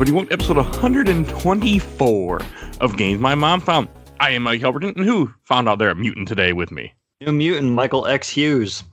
everybody. Welcome to episode 124 of Games My Mom Found. I am Mike Helberton, and who found out they're a mutant today with me? New mutant Michael X Hughes.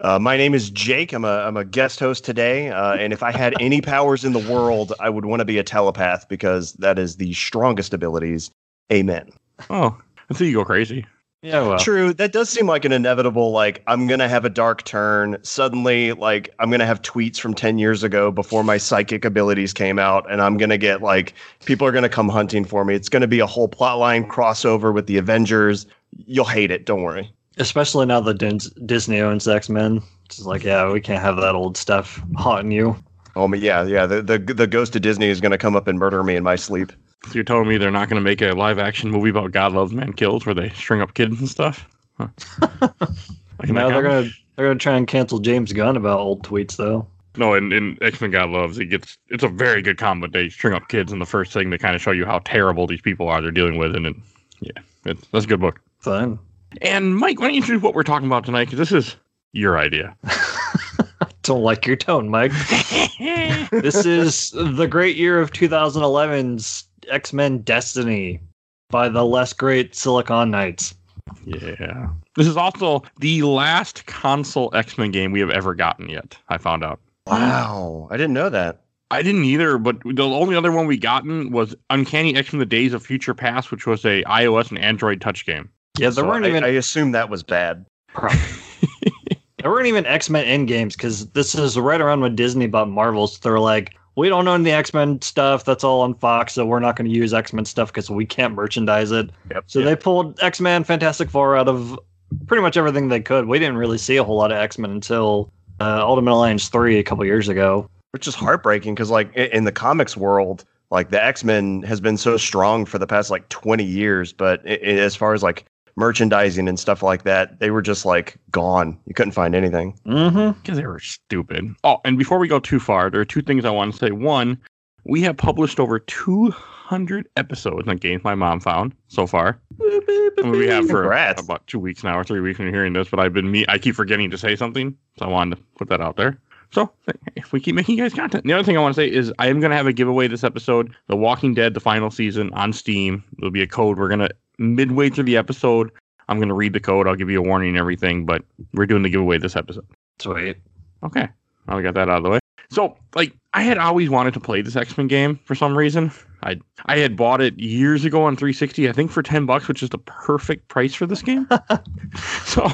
Uh, my name is Jake. I'm a I'm a guest host today, uh, and if I had any powers in the world, I would want to be a telepath because that is the strongest abilities. Amen. Oh, I see you go crazy. Yeah, well, True. That does seem like an inevitable. Like I'm gonna have a dark turn. Suddenly, like I'm gonna have tweets from ten years ago before my psychic abilities came out, and I'm gonna get like people are gonna come hunting for me. It's gonna be a whole plotline crossover with the Avengers. You'll hate it. Don't worry. especially now that Dis- Disney owns X Men. It's like, yeah, we can't have that old stuff haunting you. Oh, but yeah, yeah. The the the ghost of Disney is gonna come up and murder me in my sleep. So you're telling me they're not going to make a live action movie about God Loves Man Kills where they string up kids and stuff? Huh. Like that they're gonna they're gonna try and cancel James Gunn about old tweets though. No, in, in X Men God Loves, it gets it's a very good but They string up kids in the first thing to kind of show you how terrible these people are they're dealing with, and it, yeah, it's, that's a good book. Fun. And Mike, why don't you introduce what we're talking about tonight? Because this is your idea. Don't like your tone, Mike. this is the great year of 2011's X Men Destiny by the less great Silicon Knights. yeah, this is also the last console X Men game we have ever gotten yet. I found out. Wow, I didn't know that. I didn't either, but the only other one we gotten was Uncanny X Men: The Days of Future Past, which was a iOS and Android touch game. Yeah, there So weren't I, even I assume that was bad. There weren't even X Men end games because this is right around when Disney bought Marvels. They're like, we don't own the X Men stuff. That's all on Fox, so we're not going to use X Men stuff because we can't merchandise it. Yep. So they pulled X Men, Fantastic Four out of pretty much everything they could. We didn't really see a whole lot of X Men until uh, Ultimate Alliance three a couple years ago. which is heartbreaking because like in the comics world like the x-men has been so strong for the past like 20 years but i- i- as far as like merchandising and stuff like that they were just like gone you couldn't find anything Mm-hmm. because they were stupid. Oh, and before we go too far, there are two things I want to say. One, we have published over 200 episodes on games my mom found so far. I mean, we have for Congrats. about two weeks now or three weeks when you're hearing this, but I've been me. I keep forgetting to say something, so I wanted to put that out there. So if we keep making you guys content. The other thing I want to say is I am going to have a giveaway this episode, The Walking Dead, the final season on Steam. There'll be a code. We're going to midway through the episode. I'm going to read the code. I'll give you a warning and everything, but we're doing the giveaway this episode. Sweet. Okay. Well, we got that out of the way. So, like, I had always wanted to play this X Men game for some reason. I I had bought it years ago on 360, I think for 10 bucks, which is the perfect price for this game. so,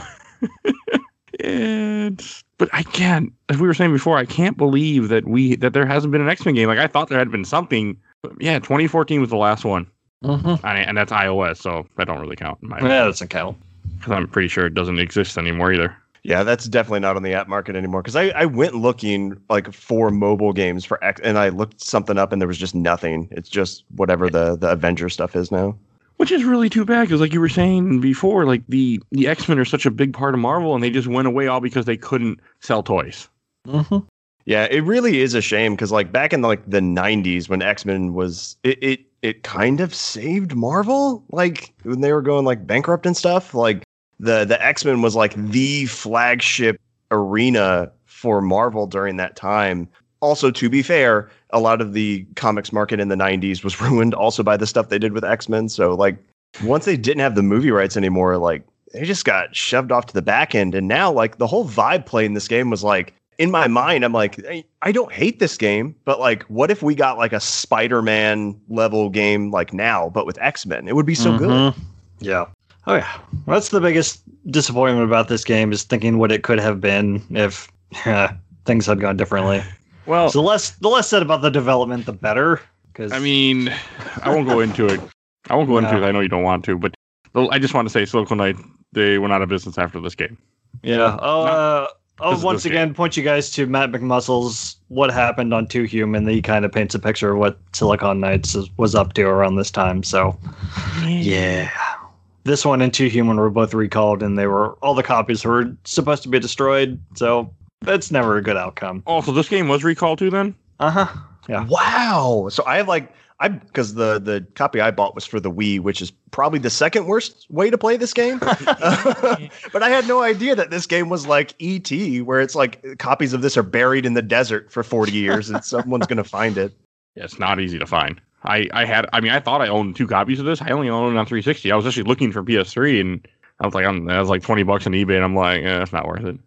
it's but I can't. As we were saying before, I can't believe that we that there hasn't been an X Men game. Like I thought there had been something. But yeah, 2014 was the last one, Mm-hmm. and, and that's iOS, so that don't really count. in my Yeah, that's a count. because I'm pretty sure it doesn't exist anymore either. yeah that's definitely not on the app market anymore because I, I went looking like for mobile games for x and i looked something up and there was just nothing it's just whatever the the avenger stuff is now Which is really too bad because, like you were saying before, like the the X Men are such a big part of Marvel, and they just went away all because they couldn't sell toys. Mm-hmm. Yeah, it really is a shame because like back in like the '90s when X Men was it, it it kind of saved Marvel like when they were going like bankrupt and stuff. Like the the X Men was like the flagship arena for Marvel during that time. Also, to be fair, a lot of the comics market in the '90s was ruined also by the stuff they did with X Men. So like once they didn't have the movie rights anymore, like they just got shoved off to the back end. And now like the whole vibe playing this game was like in my mind, I'm like, I, I don't hate this game, but like, what if we got like a Spider-Man level game like now, but with X-Men? It would be so good. Mhm. Yeah. Oh yeah. That's the biggest disappointment about this game is thinking what it could have been if things had gone differently. Well, So the less the less said about the development, the better. Because I mean, I won't go into it. I won't go into No. it. I know you don't want to, but I just want to say, Silicon Knight they went out of business after this game. yeah. I'll, uh, I'll once this again point you guys to Matt McMuscle's "What Happened on Too Human." He kind of paints a picture of what Silicon Knights was up to around this time. So yeah. This one and Too Human were both recalled, and they were all the copies were supposed to be destroyed. So that's never a good outcome. Oh, so this game was recalled too then? Uh huh. Yeah. Wow. So I have like I because the the copy I bought was for the Wii, which is probably the second worst way to play this game. but I had no idea that this game was like ET, where it's like copies of this are buried in the desert for 40 years and someone's gonna find it. Yeah, it's not easy to find. I, I had I mean I thought I owned two copies of this. I only owned it on 360. I was actually looking for PS3 and I was like I'm that was like 20 bucks on eBay and I'm like eh, it's not worth it.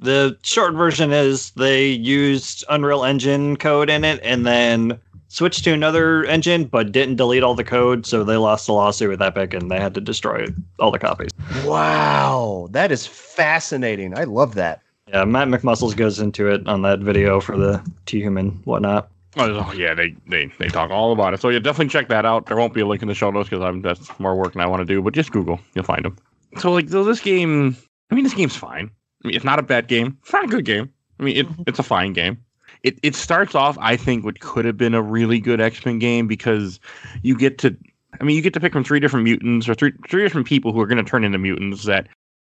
The short version is they used Unreal Engine code in it and then switched to another engine, but didn't delete all the code, so they lost the lawsuit with Epic and they had to destroy all the copies. Wow, that is fascinating. I love that. Yeah, Matt McMuscles goes into it on that video for the Too Human whatnot. Oh yeah, they, they they talk all about it. So yeah, definitely check that out. There won't be a link in the show notes because I'm that's more work than I want to do. But just Google, you'll find them. So like, so this game, I mean, this game's fine. I mean, it's not a bad game. It's not a good game. I mean, it, it's a fine game. It it starts off, I think, what could have been a really good X Men game because you get to, I mean, you get to pick from three different mutants or three three different people who are going to turn into mutants that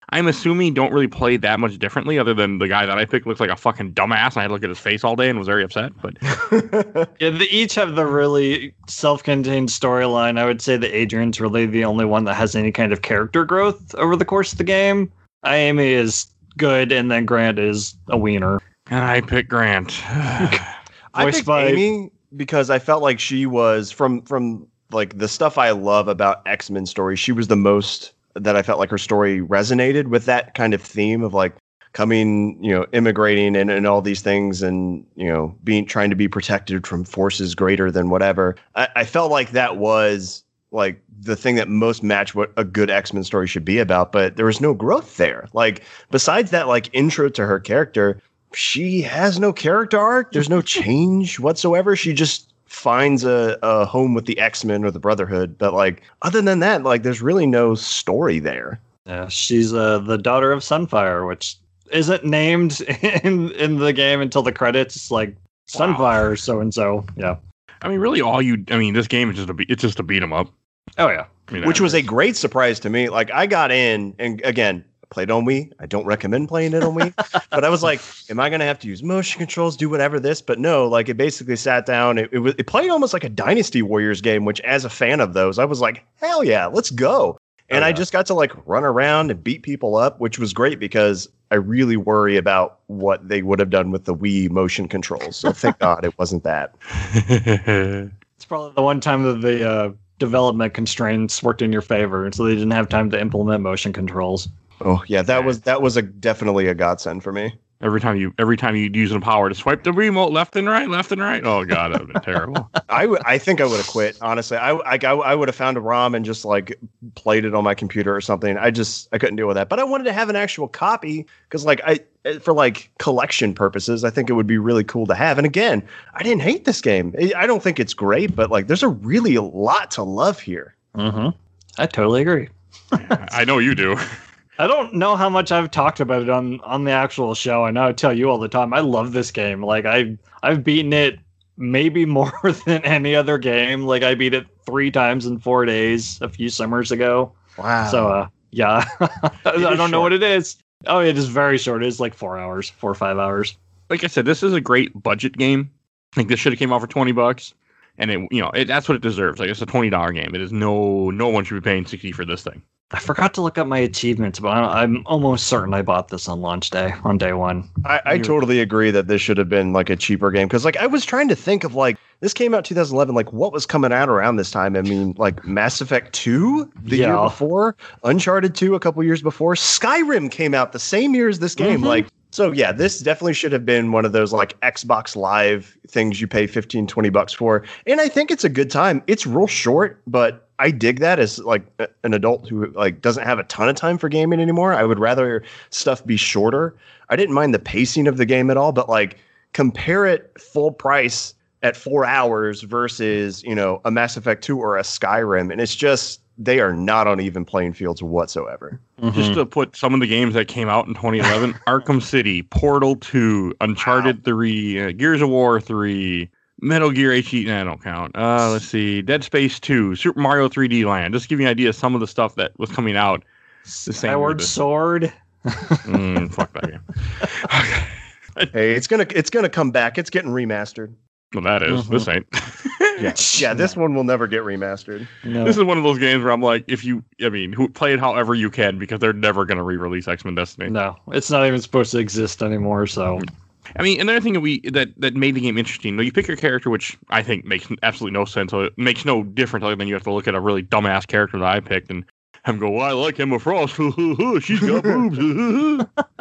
I'm assuming don't really play that much differently, other than the guy that I picked looks like a fucking dumbass. And I had to look at his face all day and was very upset. But Yeah, they each have the really self-contained storyline. I would say that Adrian's really the only one that has any kind of character growth over the course of the game. Aimee is good, and then Grant is a wiener. And I picked Grant. I Voiced picked by- Aimee because I felt like she was from from like the stuff I love about X Men stories. She was the most that I felt like her story resonated with that kind of theme of like coming, you know, immigrating and, and all these things and, you know, being trying to be protected from forces greater than whatever. I, I felt like that was like the thing that most matched what a good X-Men story should be about, but there was no growth there. Like besides that like intro to her character, she has no character arc. There's no change whatsoever. She just finds a, a home with the X-Men or the Brotherhood. But like other than that, like there's really no story there. Yeah, she's uh, the daughter of Sunfire, which isn't named in in the game until the credits. It's like Sunfire, so and so. Yeah. I mean, really, all you. I mean, this game is just a. be- It's just to beat 'em up. Oh yeah. I mean, which was a great surprise to me. Like I got in, and again, played on Wii. I don't recommend playing it on Wii, but I was like, am I going to have to use motion controls, do whatever this? But no, like it basically sat down. It, it was it played almost like a Dynasty Warriors game, which as a fan of those, I was like, hell yeah, let's go. And Oh, I just got to like run around and beat people up, which was great because I really worry about what they would have done with the Wii motion controls. So thank God it wasn't that. It's probably the one time that the uh, development constraints worked in your favor, and so they didn't have time to implement motion controls. Oh yeah, that was that was a definitely a godsend for me. every time you every time you'd use the power to swipe the remote left and right, left and right. Oh god, that would be terrible. I would- I think I would have quit. Honestly, I, I, I would have found a ROM and just like played it on my computer or something. I just I couldn't deal with that. But I wanted to have an actual copy because like I for like collection purposes, I think it would be really cool to have. And again, I didn't hate this game. I- I don't think it's great, but like there's a really a lot to love here. Mm-hmm. I totally agree. I know you do. I don't know how much I've talked about it on on the actual show. I know I tell you all the time. I love this game. Like I I've beaten it maybe more than any other game. Like I beat it three times in four days a few summers ago. Wow. So uh yeah. I don't know what it is. Oh, it is very short. It's like four hours, four or five hours. Like I said, this is a great budget game. Like this should have came out for twenty bucks, and it you know it, that's what it deserves. Like it's a twenty dollar game. It is no no one should be paying sixty for this thing. I forgot to look up my achievements, but I'm almost certain I bought this on launch day, on day one. I, I totally agree that this should have been like a cheaper game because like I was trying to think of like this came out 2011 like what was coming out around this time? I mean like Mass Effect 2 the year before Uncharted 2 a couple years before Skyrim came out the same year as this game. Mhm. like so yeah this definitely should have been one of those like Xbox live things you pay 15 20 bucks for. And I think it's a good time. It's real short but I dig that as like an adult who like doesn't have a ton of time for gaming anymore. I would rather stuff be shorter. I didn't mind the pacing of the game at all, but like compare it full price at four hours versus, you know, a Mass Effect 2 or a Skyrim. And it's just, they are not on even playing fields whatsoever. Just to put some of the games that came out in 2011: Arkham City, Portal 2, Uncharted 3, uh, Gears of War 3, Metal Gear HD. Nah, don't count. Uh, let's see, Dead Space 2, Super Mario 3D Land. Just to give you an idea of some of the stuff that was coming out. The same Skyward. Sword. Mm, fuck that game. Hey, it's gonna it's gonna come back. It's getting remastered. Well, that is. Mm-hmm. This ain't. Yeah, yeah. This one will never get remastered. No. This is one of those games where I'm like, if you, I mean, who play it however you can because they're never going to re-release X Men Destiny. No, it's not even supposed to exist anymore. So I mean, another thing that we that that made the game interesting. You pick your character, which I think makes absolutely no sense. So it makes no difference other than you have to look at a really dumbass character that I picked and have him go, "Well, I like Emma Frost. She's got boobs."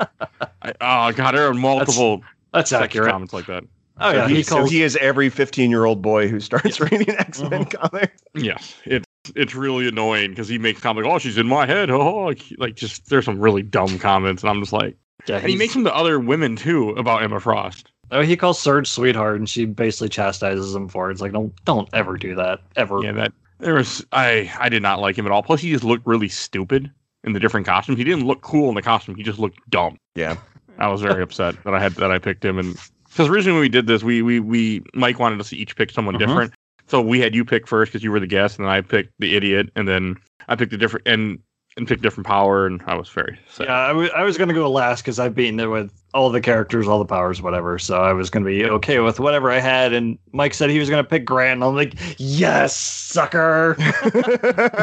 I, oh God, there are multiple That's sex accurate. comments like that. Oh So yeah, he, he so he is every 15 year old boy who starts reading X Men mm-hmm. comics. Yes, it's it's really annoying because he makes comments like, "Oh, she's in my head." Oh, like just there's some really dumb comments, and I'm just like, yeah, and he makes them to other women too about Emma Frost. Oh, he calls Surge sweetheart, and she basically chastises him for it. It's like, don't, don't ever do that, ever. Yeah, that there was I I did not like him at all. Plus, he just looked really stupid in the different costumes. He didn't look cool in the costume. He just looked dumb. Yeah. I was very upset that I had that I picked him, and because originally when we did this, we we we Mike wanted us to each pick someone Mhm. different. So we had you pick first because you were the guest, and then I picked the idiot, and then I picked a different and and picked different power, and I was very sad. Yeah, I was gonna go last because I've beaten it with all the characters, all the powers, whatever. So I was gonna be okay with whatever I had. And Mike said he was gonna pick Grant, and I'm like, yes, sucker.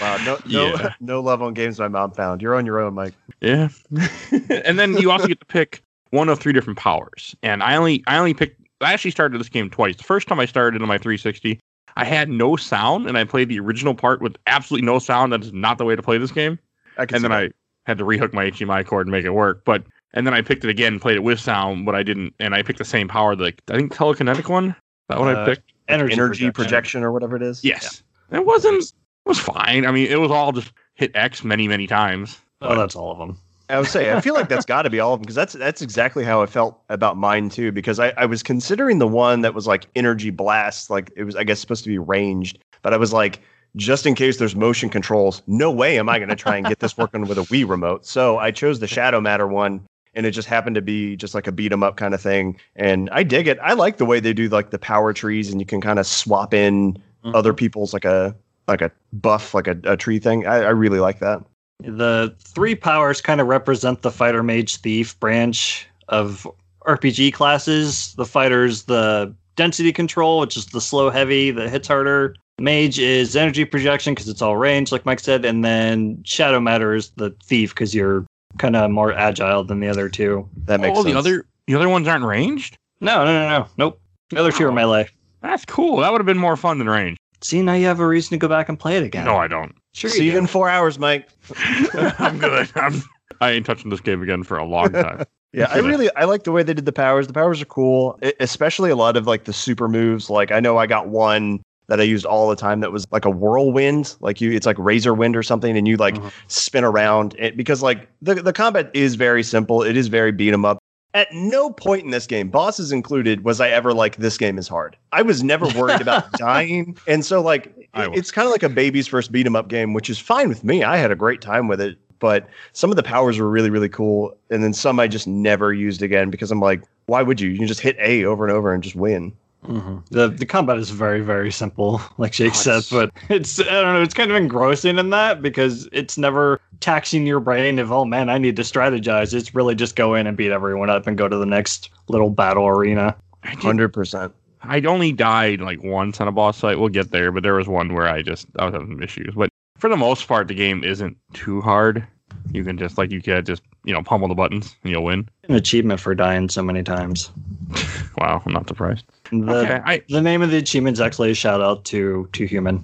wow, no, no, Yeah. no love on games my mom found. You're on your own, Mike. Yeah. and then you also get to pick one of three different powers. And I only I only picked I actually started this game twice. The first time I started on my 360, I had no sound and I played the original part with absolutely no sound. That is not the way to play this game. And then see I had to rehook my HDMI cord and make it work. But and then I picked it again and played it with sound, but I didn't and I picked the same power, like I think telekinetic one. Is that what I Uh, picked? Energy, energy projection. or whatever it is. Yes. It wasn't it was fine. I mean, it was all just hit X many, many times. Oh, that's all of them. I would say I feel like that's got to be all of them because that's that's exactly how I felt about mine too. Because I, I was considering the one that was like energy blast, like it was I guess supposed to be ranged, but I was like, just in case there's motion controls, no way am I going to try and get this working with a Wii remote. So I chose the Shadow Matter one, and it just happened to be just like a beat 'em up kind of thing, and I dig it. I like the way they do like the power trees, and you can kind of swap in mm-hmm. other people's like a like a buff, like a, a tree thing. I, I really like that. The three powers kind of represent the fighter mage thief branch of RPG classes. The fighter's the density control, which is the slow heavy that hits harder. Mage is energy projection because it's all range, like Mike said, and then shadow matter is the thief because you're kind of more agile than the other two. That makes oh, sense. the other the other ones aren't ranged? No, no, no, no, nope. The other two are melee. That's cool. That would have been more fun than range. See, now you have a reason to go back and play it again. No, I don't. sure See you you in four hours, Mike. I'm good. I'm, I ain't touching this game again for a long time. Yeah, I really I like the way they did the powers. The powers are cool, e- especially a lot of like the super moves. Like I know I got one that I used all the time that was like a whirlwind, like you it's like razor wind or something, and you like Mhm. spin around it because like the the combat is very simple. It is very beat 'em up. At no point in this game, bosses included, was I ever like this game is hard. I was never worried about dying, and so like it- it's kind of like a baby's first beat 'em up game, which is fine with me. I had a great time with it, but some of the powers were really really cool, and then some I just never used again because I'm like, why would you? You can just hit A over and over and just win. Mhm. The the combat is very very simple, like Jake Oh, said, but it's I don't know, it's kind of engrossing in that because it's never taxing your brain of oh man, I need to strategize. It's really just go in and beat everyone up and go to the next little battle arena. I, did, Hundred percent. I'd only died like once on a boss fight. We'll get there, but there was one where I just I was having issues. But for the most part, the game isn't too hard. You can just like you can just you know pummel the buttons and you'll win. An achievement for dying so many times. Wow, I'm not surprised. The, okay, I the name of the achievement is actually a shout out to Too Human.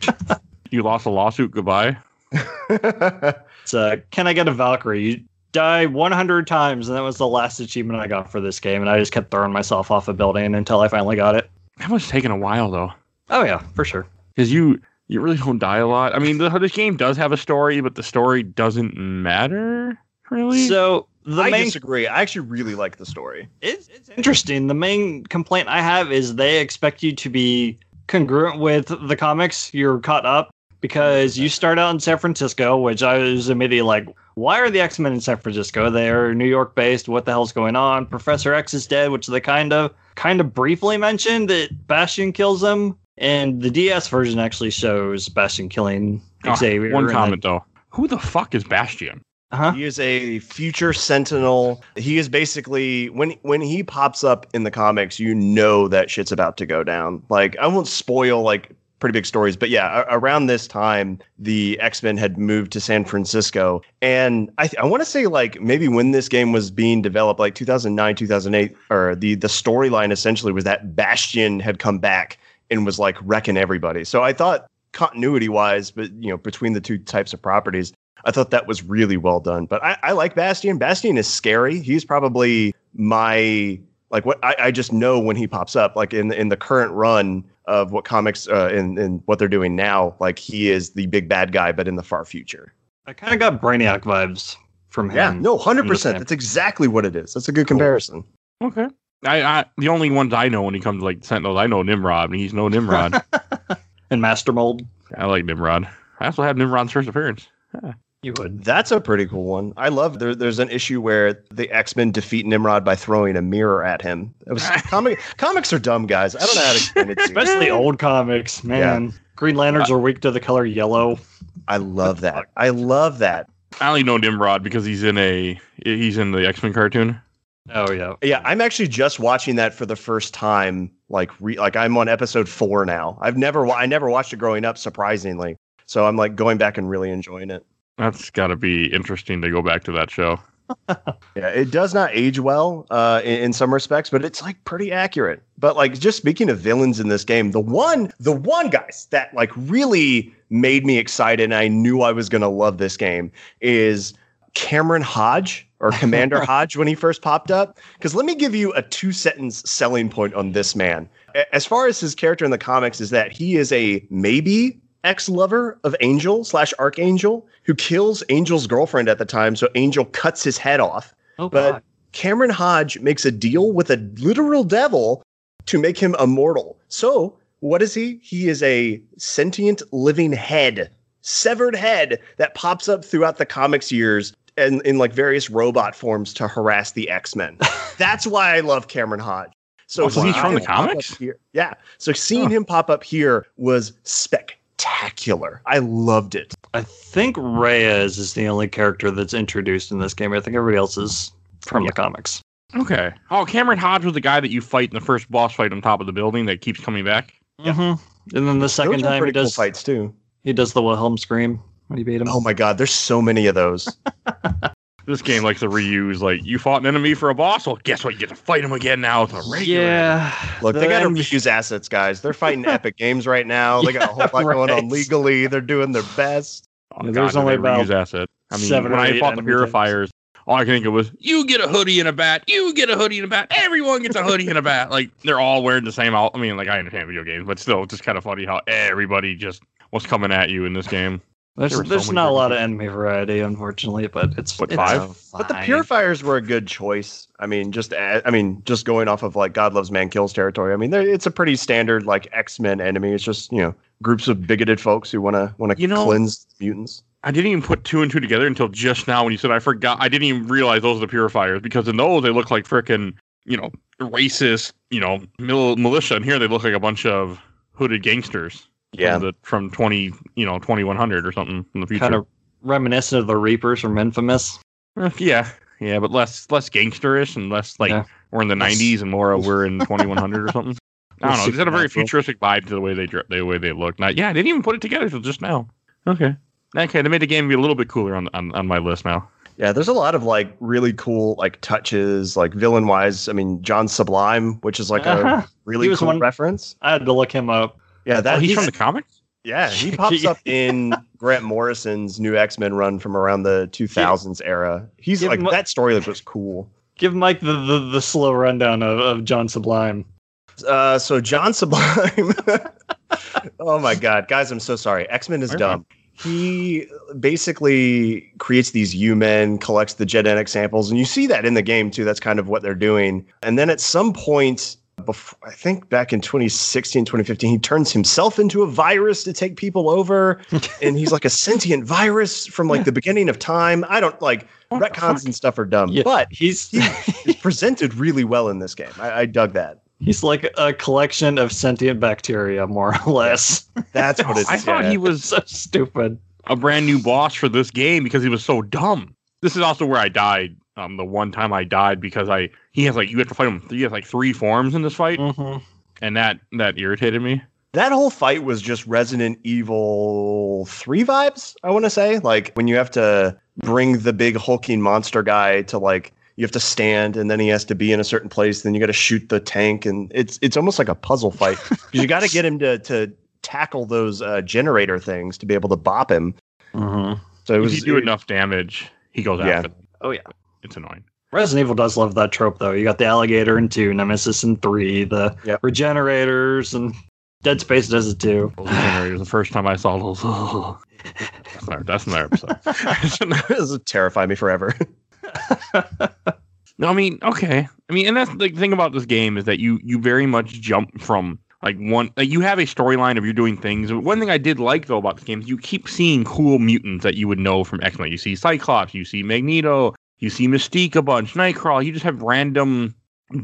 you lost a lawsuit. Goodbye. It's uh, can I get a Valkyrie? You die 100 times, and that was the last achievement I got for this game, and I just kept throwing myself off a building until I finally got it. That was taking a while though. Oh yeah, for sure. because you you really don't die a lot. I mean, the, this game does have a story, but the story doesn't matter really. So the I main disagree. I actually really like the story. it's, it's interesting. The main complaint I have is they expect you to be congruent with the comics. You're caught up because you start out in San Francisco, which I was immediately like, why are the X Men in San Francisco? They're New York based. What the hell's going on? Professor X is dead, which they kind of kind of briefly mentioned that Bastion kills him. And the DS version actually shows Bastion killing Ah, Xavier. One and then- comment though: Who the fuck is Bastion? Uh-huh. He is a future sentinel. He is basically when when he pops up in the comics, you know that shit's about to go down. Like I won't spoil like pretty big stories. But yeah, around this time, the X Men had moved to San Francisco, and I, th- I want to say like maybe when this game was being developed, like 2009, 2008, or the the storyline essentially was that Bastion had come back and was like wrecking everybody. So I thought continuity wise, but you know between the two types of properties. I thought that was really well done, but I, I like Bastion. Bastion is scary. He's probably my like what I, I just know when he pops up like in in the current run of what comics uh, in in what they're doing now like he is the big bad guy but in the far future I kind of got Brainiac vibes from him. yeah no 100% that's exactly what it is that's a good comparison Okay. I, I the only ones I know when he comes to like Sentinels, I know Nimrod, and he's no Nimrod. And Master Mold. I like Nimrod. I also have Nimrod's first appearance. You would. that's a pretty cool one i love there, there's an issue where the x-men defeat nimrod by throwing a mirror at him it was comic comics are dumb guys i don't know how to explain it to Especially old comics, man. Green Lanterns uh, are weak to the color yellow. i love that i love that I only know Nimrod because he's in a he's in the X Men cartoon. Oh yeah. Yeah, I'm actually just watching that for the first time. Like, re- like I'm on episode four now. I've never, I never watched it growing up, surprisingly. So I'm like going back and really enjoying it. That's got to be interesting to go back to that show. Yeah, it does not age well uh, in, in some respects, but it's like pretty accurate. But like, just speaking of villains in this game, the one, the one guys that like really made me excited, and I knew I was gonna love this game is Cameron Hodge or Commander Hodge when he first popped up. Because let me give you a two sentence selling point on this man. As far as his character in the comics, is that he is a maybe ex lover of Angel slash Archangel who kills Angel's girlfriend at the time. So Angel cuts his head off. Oh But God. Cameron Hodge makes a deal with a literal devil to make him immortal. So, what is he? He is a sentient living head, severed head that pops up throughout the comics years and in like various robot forms to harass the X-Men. That's why I love Cameron Hodge. So, Oh, he's from the him pop up comics? Here, yeah. So seeing Huh. him pop up here was spectacular. I loved it. I think Reyes is the only character that's introduced in this game. I think everybody else is from Yeah. the comics. Okay. Oh, Cameron Hodge was the guy that you fight in the first boss fight on top of the building that keeps coming back. Yeah. Mm-hmm. And then the second Those time he pretty cool does fights too. he does the Wilhelm scream when he beat him. Oh my god, there's so many of those. This game likes to reuse like you fought an enemy for a boss. Well, guess what? You get to fight him again now with a regular. yeah. Look, they got to end- reuse assets, guys. They're fighting Epic Games right now. They got a whole Yeah, lot going on legally. They're doing their best. Oh, Yeah, God, there's did only about reuse asset. I mean, seven when I fought the enemy types. purifiers, all I can think of was you get a hoodie and a bat. You get a hoodie and a bat. Everyone gets a hoodie and a bat. Like they're all wearing the same. Out. I mean, like I understand video games, but still, it's just kind of funny how everybody just was coming at you in this game. There's, There were so not a lot of enemy variety, unfortunately, but it's What, it's five? But the purifiers were a good choice. I mean, just a- I mean, just going off of like God loves man kills territory. I mean, it's a pretty standard like X Men enemy. It's just you know groups of bigoted folks who want to want to You know- cleanse mutants. I didn't even put two and two together until just now when you said I forgot. I didn't even realize those are the purifiers because in those they look like frickin' you know racist you know mil- militia, and here they look like a bunch of hooded gangsters. Yeah, from, the, from twenty you know twenty one hundred or something in the future. kind of reminiscent of the Reapers from Infamous. Eh, yeah, yeah, but less less gangsterish and less like Yeah. we're in the nineties and more we're in twenty one hundred or something. I don't know. It's got a very futuristic vibe to the way they the way they look. Not, yeah, I didn't even put it together till just now. Okay. Okay, they made the game be a little bit cooler on, on on my list now. yeah. There's a lot of like really cool like touches, like villain wise. I mean, John Sublime, which is like Uh-huh. a really cool one- reference. I had to look him up. Yeah, that oh, he's, from the comics. Yeah, he pops up in Grant Morrison's new X Men run from around the 2000s era. He's Give like him that story was cool. Give Mike the, the, the slow rundown of, of John Sublime. Uh, so John Sublime. oh my god, guys, I'm so sorry. X Men is dumb. He basically creates these U men, collects the genetic samples, and you see that in the game too. That's kind of what they're doing. And then at some point, before, I think back in 2016, 2015, he turns himself into a virus to take people over. and he's like a sentient virus from like the beginning of time. I don't like What retcons and stuff are dumb, Yeah, but he's he is presented really well in this game. I, I dug that. he's like a collection of sentient bacteria, more or less. That's what it's. I thought he was so stupid. a brand new boss for this game because he was so dumb. This is also where I died. Um, the one time I died because I he has like you have to fight him. He has like three forms in this fight, hmm and that that irritated me. that whole fight was just Resident Evil 3 vibes, I want to say. Like when you have to bring the big hulking monster guy to like you have to stand and then he has to be in a certain place then you got to shoot the tank and it's it's almost like a puzzle fight because you got to get him to to tackle those uh, generator things to be able to bop him Mm-hmm. so it if you do enough damage, he goes Yeah. after them. Oh yeah. It's annoying. Resident Evil does love that trope though. You got the alligator in two, Nemesis in three, the Yep. regenerators, and Dead Space does it too. Those generators, the first time I saw those, that's, another, that's another episode. this will terrify me forever No, I mean, okay. I mean, and that's the thing about this game is that you you very much jump from like one like you have a storyline of you're doing things. One thing I did like though about this game is you keep seeing cool mutants that you would know from X Men. You see Cyclops, you see Magneto, you see Mystique a bunch, Nightcrawler. You just have random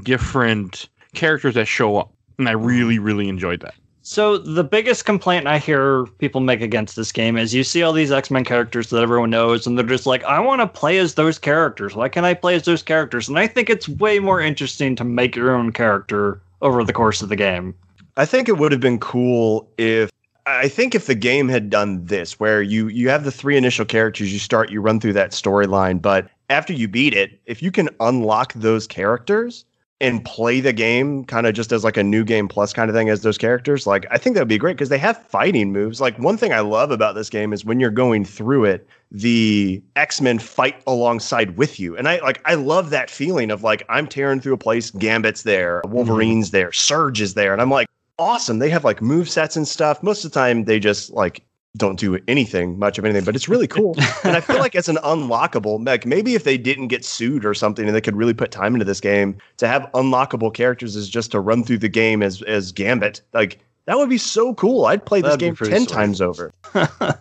different characters that show up, and I really really enjoyed that. So the biggest complaint I hear people make against this game is you see all these X-Men characters that everyone knows and they're just like, I want to play as those characters. Why can't I play as those characters? And I think it's way more interesting to make your own character over the course of the game. I think it would have been cool if I think if the game had done this, where you you have the three initial characters, you start, you run through that storyline, but after you beat it, if you can unlock those characters and play the game kind of just as like a new game plus kind of thing as those characters, like I think that would be great because they have fighting moves. Like one thing I love about this game is when you're going through it, the X-Men fight alongside with you. And I like I love that feeling of like I'm tearing through a place, Gambit's there, mm-hmm. Wolverine's there, Surge is there, and I'm like awesome. They have like move sets and stuff. Most of the time they just like don't do anything much of anything, but it's really cool. and I feel like it's an unlockable. Like maybe if they didn't get sued or something, and they could really put time into this game to have unlockable characters is just to run through the game as as Gambit. Like that would be so cool. I'd play this That'd game ten sweet. times over.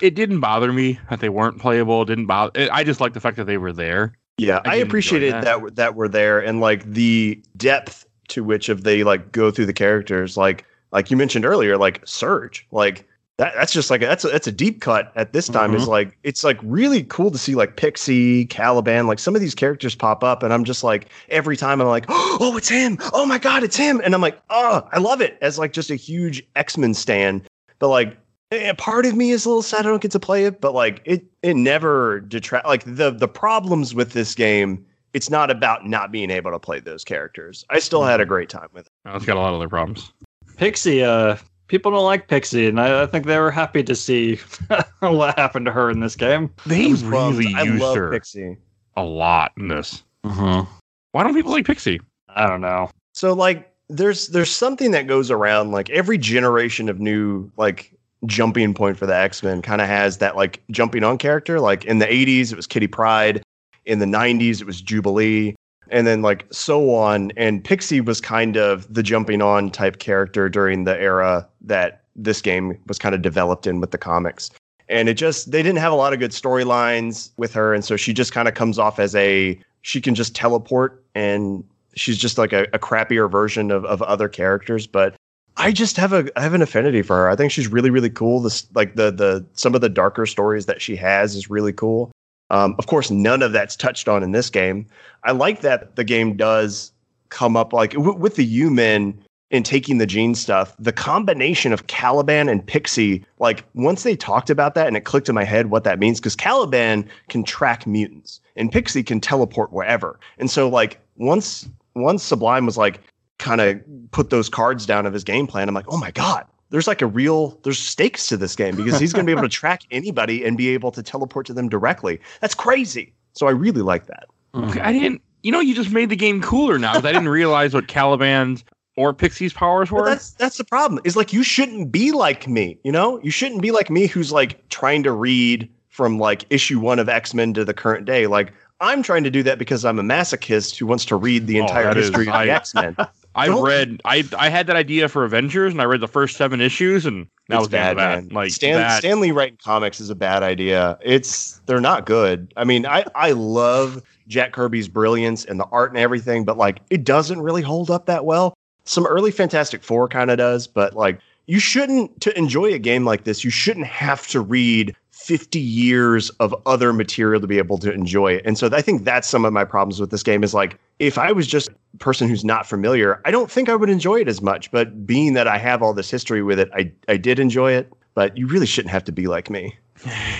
It didn't bother me that they weren't playable. It didn't bother. I just like the fact that they were there. Yeah, I I, appreciated that. that. that we're there and like the depth to which of they like go through the characters. Like like you mentioned earlier, like Surge, like that, that's just like that's a, that's a deep cut at this time. Is like it's like really cool to see like Pixie, Caliban, like some of these characters pop up, and I'm just like every time I'm like, oh, it's him! Oh my god, it's him! And I'm like, oh, I love it as like just a huge X Men stan. But like eh, part of me is a little sad I don't get to play it, but like it it never detract like the the problems with this game. It's not about not being able to play those characters. I still had a great time with it. No, It's got a lot of other problems. Pixie, uh, people don't like Pixie, and I, I think they were happy to see what happened to her in this game. They I was bummed. really I used love her Pixie. a lot in this. Mm-hmm. Why don't people like Pixie? I don't know. So like there's there's something that goes around like every generation of new like jumping point for the X-Men kind of has that like jumping on character. Like in the 80s it was Kitty Pryde, in the 90s it was Jubilee, and then like so on. And Pixie was kind of the jumping on type character during the era that this game was kind of developed in with the comics. And it just they didn't have a lot of good storylines with her. And so she just kind of comes off as a she can just teleport and she's just like a, a crappier version of, of other characters. But i just have a i have an affinity for her. I think she's really really cool. This like the the some of the darker stories that she has is really cool um, of course none of that's touched on in this game. I like that the game does come up like w- with the u-men and taking the gene stuff the combination of caliban and pixie like once they talked about that and it clicked in my head what that means because caliban can track mutants and pixie can teleport wherever. And so like once once sublime was like kind of put those cards down of his game plan i'm like oh my god there's like a real there's stakes to this game because he's going to be able to track anybody and be able to teleport to them directly that's crazy so i really like that Okay, I didn't. You know, you just made the game cooler now because I didn't realize what Caliban's or Pixie's powers But were. that's that's the problem. Is like you shouldn't be like me, you know? You shouldn't be like me who's like trying to read from like issue 1 of X-Men to the current day. Like I'm trying to do that because I'm a masochist who wants to read the Oh, entire that is- history of the X-Men. I Don't- read. I I had that idea for Avengers, and I read the first seven issues, and that was bad, man. Like Stan, that. Stan Lee writing comics is a bad idea. It's they're not good. I mean, I I love Jack Kirby's brilliance and the art and everything, but like it doesn't really hold up that well. Some early Fantastic Four kind of does, but like you shouldn't to enjoy a game like this, you shouldn't have to read 50 years of other material to be able to enjoy it. And so I think that's some of my problems with this game is like if I was just a person who's not familiar, I don't think I would enjoy it as much. But being that I have all this history with it, I I did enjoy it. But you really shouldn't have to be like me.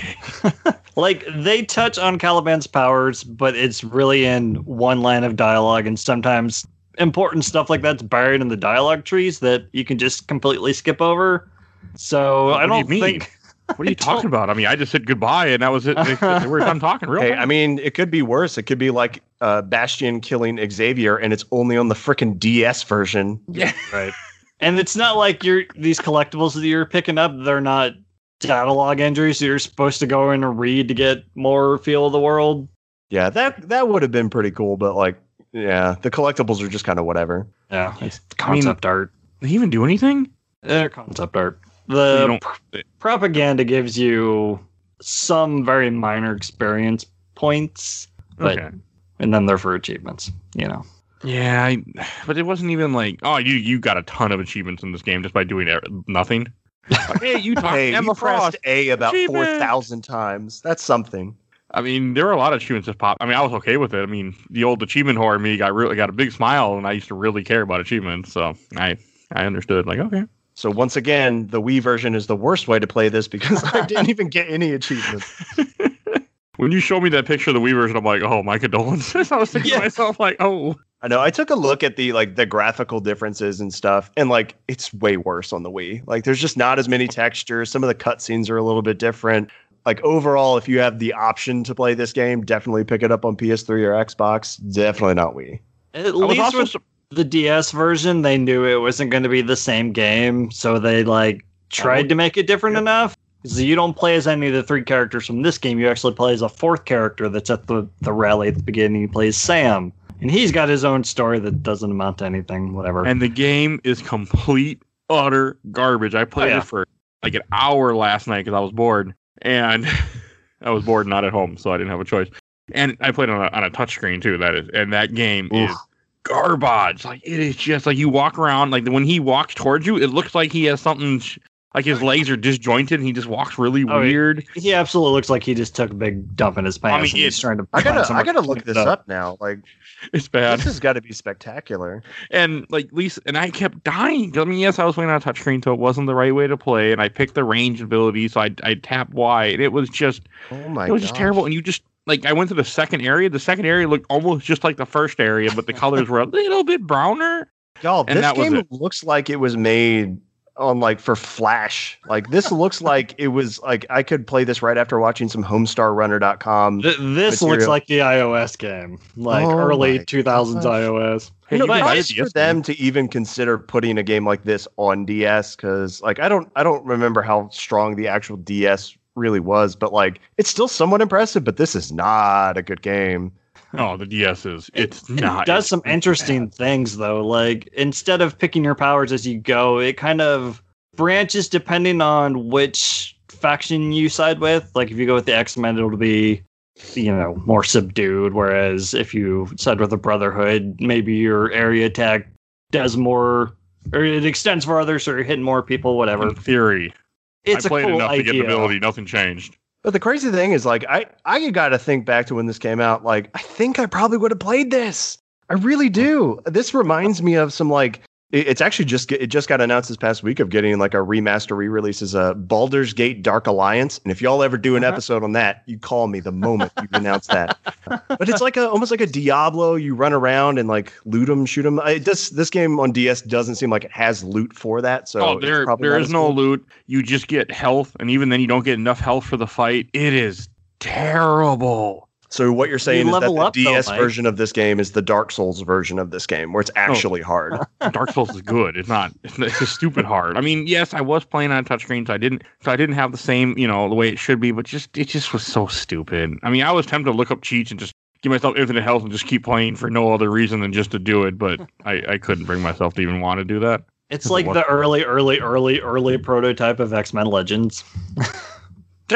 like they touch on Caliban's powers, but it's really in one line of dialogue, and sometimes important stuff like that's buried in the dialogue trees that you can just completely skip over. So What I do you don't mean? think What are you talking about? I mean, I just said goodbye and that was it. They- they were done talking. Real Hey, fast. I mean, it could be worse. It could be like uh, Bastion killing Xavier, and it's only on the freaking DS version. yeah. right. And it's not like you're these collectibles that you're picking up, they're not dialogue entries you're supposed to go in and read to get more feel of the world. Yeah, that that would have been pretty cool. But like, yeah, the collectibles are just kind of whatever. Yeah, it's I mean- concept art. Did he even do anything? They're concept art. You The don't- pr- propaganda gives you some very minor experience points, but Okay. and then they're for achievements. You know, Yeah, I, but it wasn't even like, oh, you you got a ton of achievements in this game just by doing er- nothing. Like, hey, you talked Hey, to Emma you pressed Frost. A about four thousand times. That's something. I mean, there were a lot of achievements that pop. I mean, I was okay with it. I mean, the old achievement horror in me got really got a big smile, and I used to really care about achievements. So I I understood. Like, okay, So once again, the Wii version is the worst way to play this because I didn't even get any achievements. when you showed me that picture of the Wii version, I'm like, oh, my condolences. I was thinking Yeah. to myself, like, oh, I know. I took a look at the like the graphical differences and stuff, and like it's way worse on the Wii. Like there's just not as many textures. Some of the cutscenes are a little bit different. Like overall, if you have the option to play this game, definitely pick it up on PS3 or Xbox. Definitely not Wii. at I was least also with su- the DS version, they knew it wasn't going to be the same game, so they like tried oh. to make it different enough. So you don't play as any of the three characters from this game. You actually play as a fourth character that's at the the rally at the beginning. He plays Sam, and he's got his own story that doesn't amount to anything. Whatever. and the game is complete utter garbage. I played Oh, yeah. it for like an hour last night because I was bored, and I was bored not at home, so I didn't have a choice. And I played on a on a touchscreen too. That is, and that game Oof. is garbage. Like it is just like you walk around. Like when he walks towards you, it looks like he has something. sh- Like his legs are disjointed, and he just walks really Oh, weird. he absolutely looks like he just took a big dump in his pants. I mean, and he's trying to. I gotta, I gotta look this it up now. Like It's bad. this has got to be spectacular. and like Lisa and I kept dying. I mean, yes, I was playing on a touchscreen, so it wasn't the right way to play. And I picked the range ability, so I I tapped Y, and it was just Oh my! it was just terrible. And you just like I went to the second area. The second area looked almost just like the first area, but the colors were a little bit browner. Y'all, And this that game looks like it was made on like for Flash. Like this looks like it was like I could play this right after watching some HomestarRunner.com. Th- this looks like the iOS game, like Oh early 2000s iOS. Hey, you know, you can buy a nice for them to even consider putting a game like this on DS because like I don't I don't remember how strong the actual DS really was, but like it's still somewhat impressive. But this is not a good game. Oh, the DS is it's It not. does some interesting things though. Like instead of picking your powers as you go, it kind of branches depending on which faction you side with. Like if you go with the X Men, it'll be you know more subdued. Whereas if you side with the Brotherhood, maybe your area attack does more, or it extends farther, so you're hitting more people. Whatever. In theory, It's I a played cool enough to idea. get an ability. Nothing changed. But the crazy thing is, like, I I got to think back to when this came out. Like, I think I probably would have played this. I really do. This reminds me of some like. It- It's actually just it just got announced this past week of getting like a remaster re-release as a Baldur's Gate Dark Alliance. And if y'all ever do an Uh-huh. episode on that, you call me the moment you announce that. But it's like a almost like a Diablo. You run around and like loot them, shoot them. It does. This game on DS doesn't seem like it has loot for that. So oh, there probably there is no good. loot. You just get health, and even then, you don't get enough health for the fight. It is terrible. So what you're saying is that level the up, though, DS Mike. version of this game is the Dark Souls version of this game, where it's oh. actually hard. Dark Souls is good. It's not. It's, it's just stupid hard. I mean, yes, I was playing on a touchscreen, so I didn't. So I didn't have the same, you know, the way it should be. But just it just was so stupid. I mean, I was tempted to look up cheats and just give myself infinite health and just keep playing for no other reason than just to do it. But I, I couldn't bring myself to even want to do that. It's like What- the early, early, early, early prototype of X Men Legends.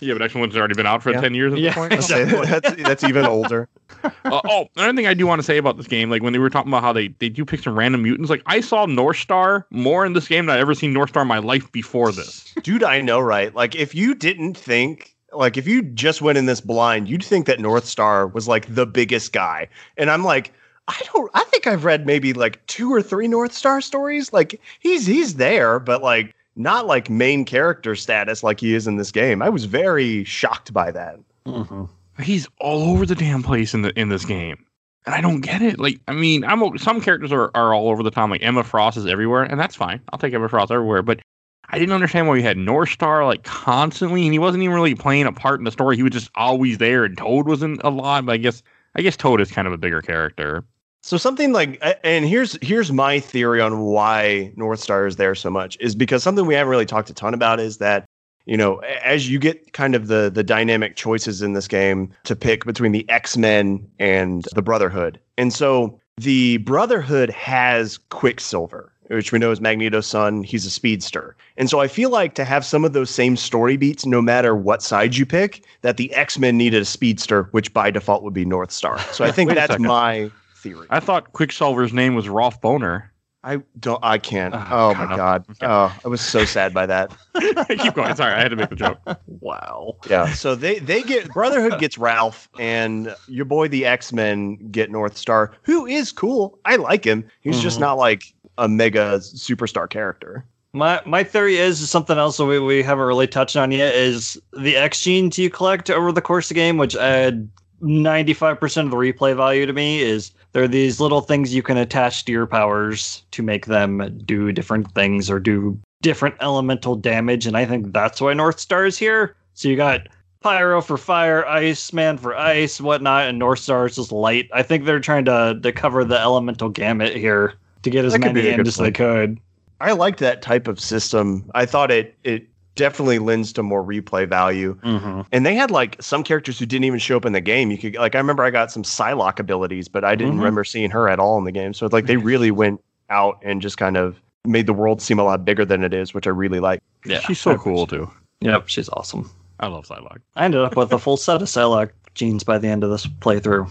Yeah, but X Men One's already been out for Yeah. ten years at Yeah. this point. I'd say that's that's even older. uh, oh, another thing I do want to say about this game, like when they were talking about how they, they do pick some random mutants, like I saw North Star more in this game than I've ever seen North Star in my life before this. Dude, I know, right? Like, if you didn't think, like, if you just went in this blind, you'd think that North Star was like the biggest guy. And I'm like, I don't, I think I've read maybe like two or three North Star stories. Like, he's, he's there, but like, not like main character status like he is in this game. I was very shocked by that. Mhm. He's all over the damn place in the in this game. And I don't get it. Like, I mean, I'm o- some characters are, are all over the time. Like Emma Frost is everywhere, and that's fine. I'll take Emma Frost everywhere. But I didn't understand why we had North Star like constantly, and he wasn't even really playing a part in the story. He was just always there, and Toad wasn't a lot. But I guess I guess Toad is kind of a bigger character. So something like, and here's here's my theory on why North Star is there so much is because something we haven't really talked a ton about is that you know as you get kind of the the dynamic choices in this game to pick between the X Men and the Brotherhood, and so the Brotherhood has Quicksilver. Which we know is Magneto's son. He's a speedster. And so I feel like to have some of those same story beats, no matter what side you pick, that the X Men needed a speedster, which by default would be North Star. So I think that's my theory. I thought Quicksilver's name was Rolf Boner. I don't. I can't. Oh, Oh, God. my god. Okay. Oh, I was so sad by that. Keep going. Sorry, I had to make the joke. Wow. Yeah. So they they get Brotherhood gets Ralph, and your boy the X Men get North Star, who is cool. I like him. He's just Mhm. not like a mega superstar character. My my theory is something else that we, we haven't really touched on yet is the X genes you collect over the course of the game, which add 95% of the replay value to me, is they're these little things you can attach to your powers to make them do different things or do different elemental damage. And I think that's why North Star is here. So you got Pyro for fire, Ice Man for ice, whatnot, and North Star is just light. I think they're trying to, to cover the elemental gamut here to get as That many a in as they could. I liked that type of system. I thought it it definitely lends to more replay value. Mm-hmm. And they had like some characters who didn't even show up in the game. You could like I remember I got some Psylocke abilities, but I didn't Mhm. remember seeing her at all in the game. So it's like they really went out and just kind of made the world seem a lot bigger than it is, which I really like. Yeah, She's so cool too. Yep, she's awesome. I love Psylocke. I ended up with a full set of Psylocke genes by the end of this playthrough.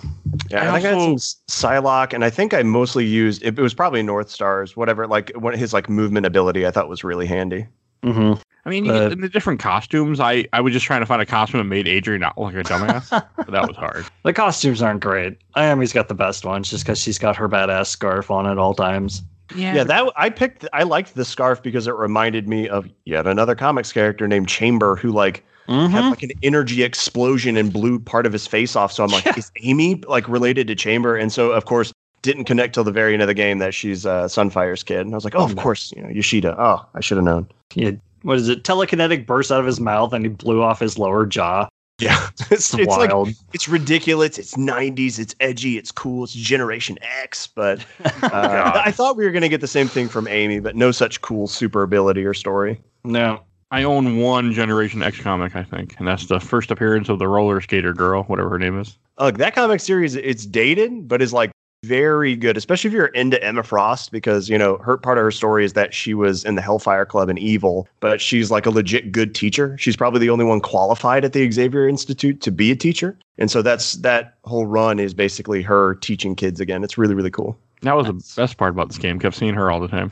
Yeah, I I, think I had some also- Psylocke, and I think I mostly used it, it was probably North Stars, whatever. Like one his like movement ability, I thought was really handy. Mm-hmm. I mean, you Uh, in the different costumes, I, I was just trying to find a costume that made Adrian not look like a dumbass. but that was hard. The costumes aren't great. Aimee's got the best ones just because she's got her badass scarf on at all times. Yeah, yeah, that I picked. I liked the scarf because it reminded me of yet another comics character named Chamber, who like Mm-hmm. had like an energy explosion and blew part of his face off. So I'm like, Yeah. is Aimee like related to Chamber? And so of course didn't connect till the very end of the game that she's uh, Sunfire's kid. And I was like, oh, of course, you know, Yoshida. Oh, I should have known. He, what is it? Telekinetic burst out of his mouth and he blew off his lower jaw. Yeah, it's, It's, it's like wild. it's ridiculous. It's 90s. It's edgy. It's cool. It's Generation X. But uh, I thought we were gonna get the same thing from Aimee, but no such cool super ability or story. no. I own one Generation X comic, I think, and that's the first appearance of the roller skater girl, whatever her name is. Look, that comic series, it's dated, but is like very good, especially if you're into Emma Frost, because you know her part of her story is that she was in the Hellfire Club and evil, but she's like a legit good teacher. She's probably the only one qualified at the Xavier Institute to be a teacher, and so that's that whole run is basically her teaching kids again. It's really really cool. That was That's- the best part about this game. Kept seeing her all the time.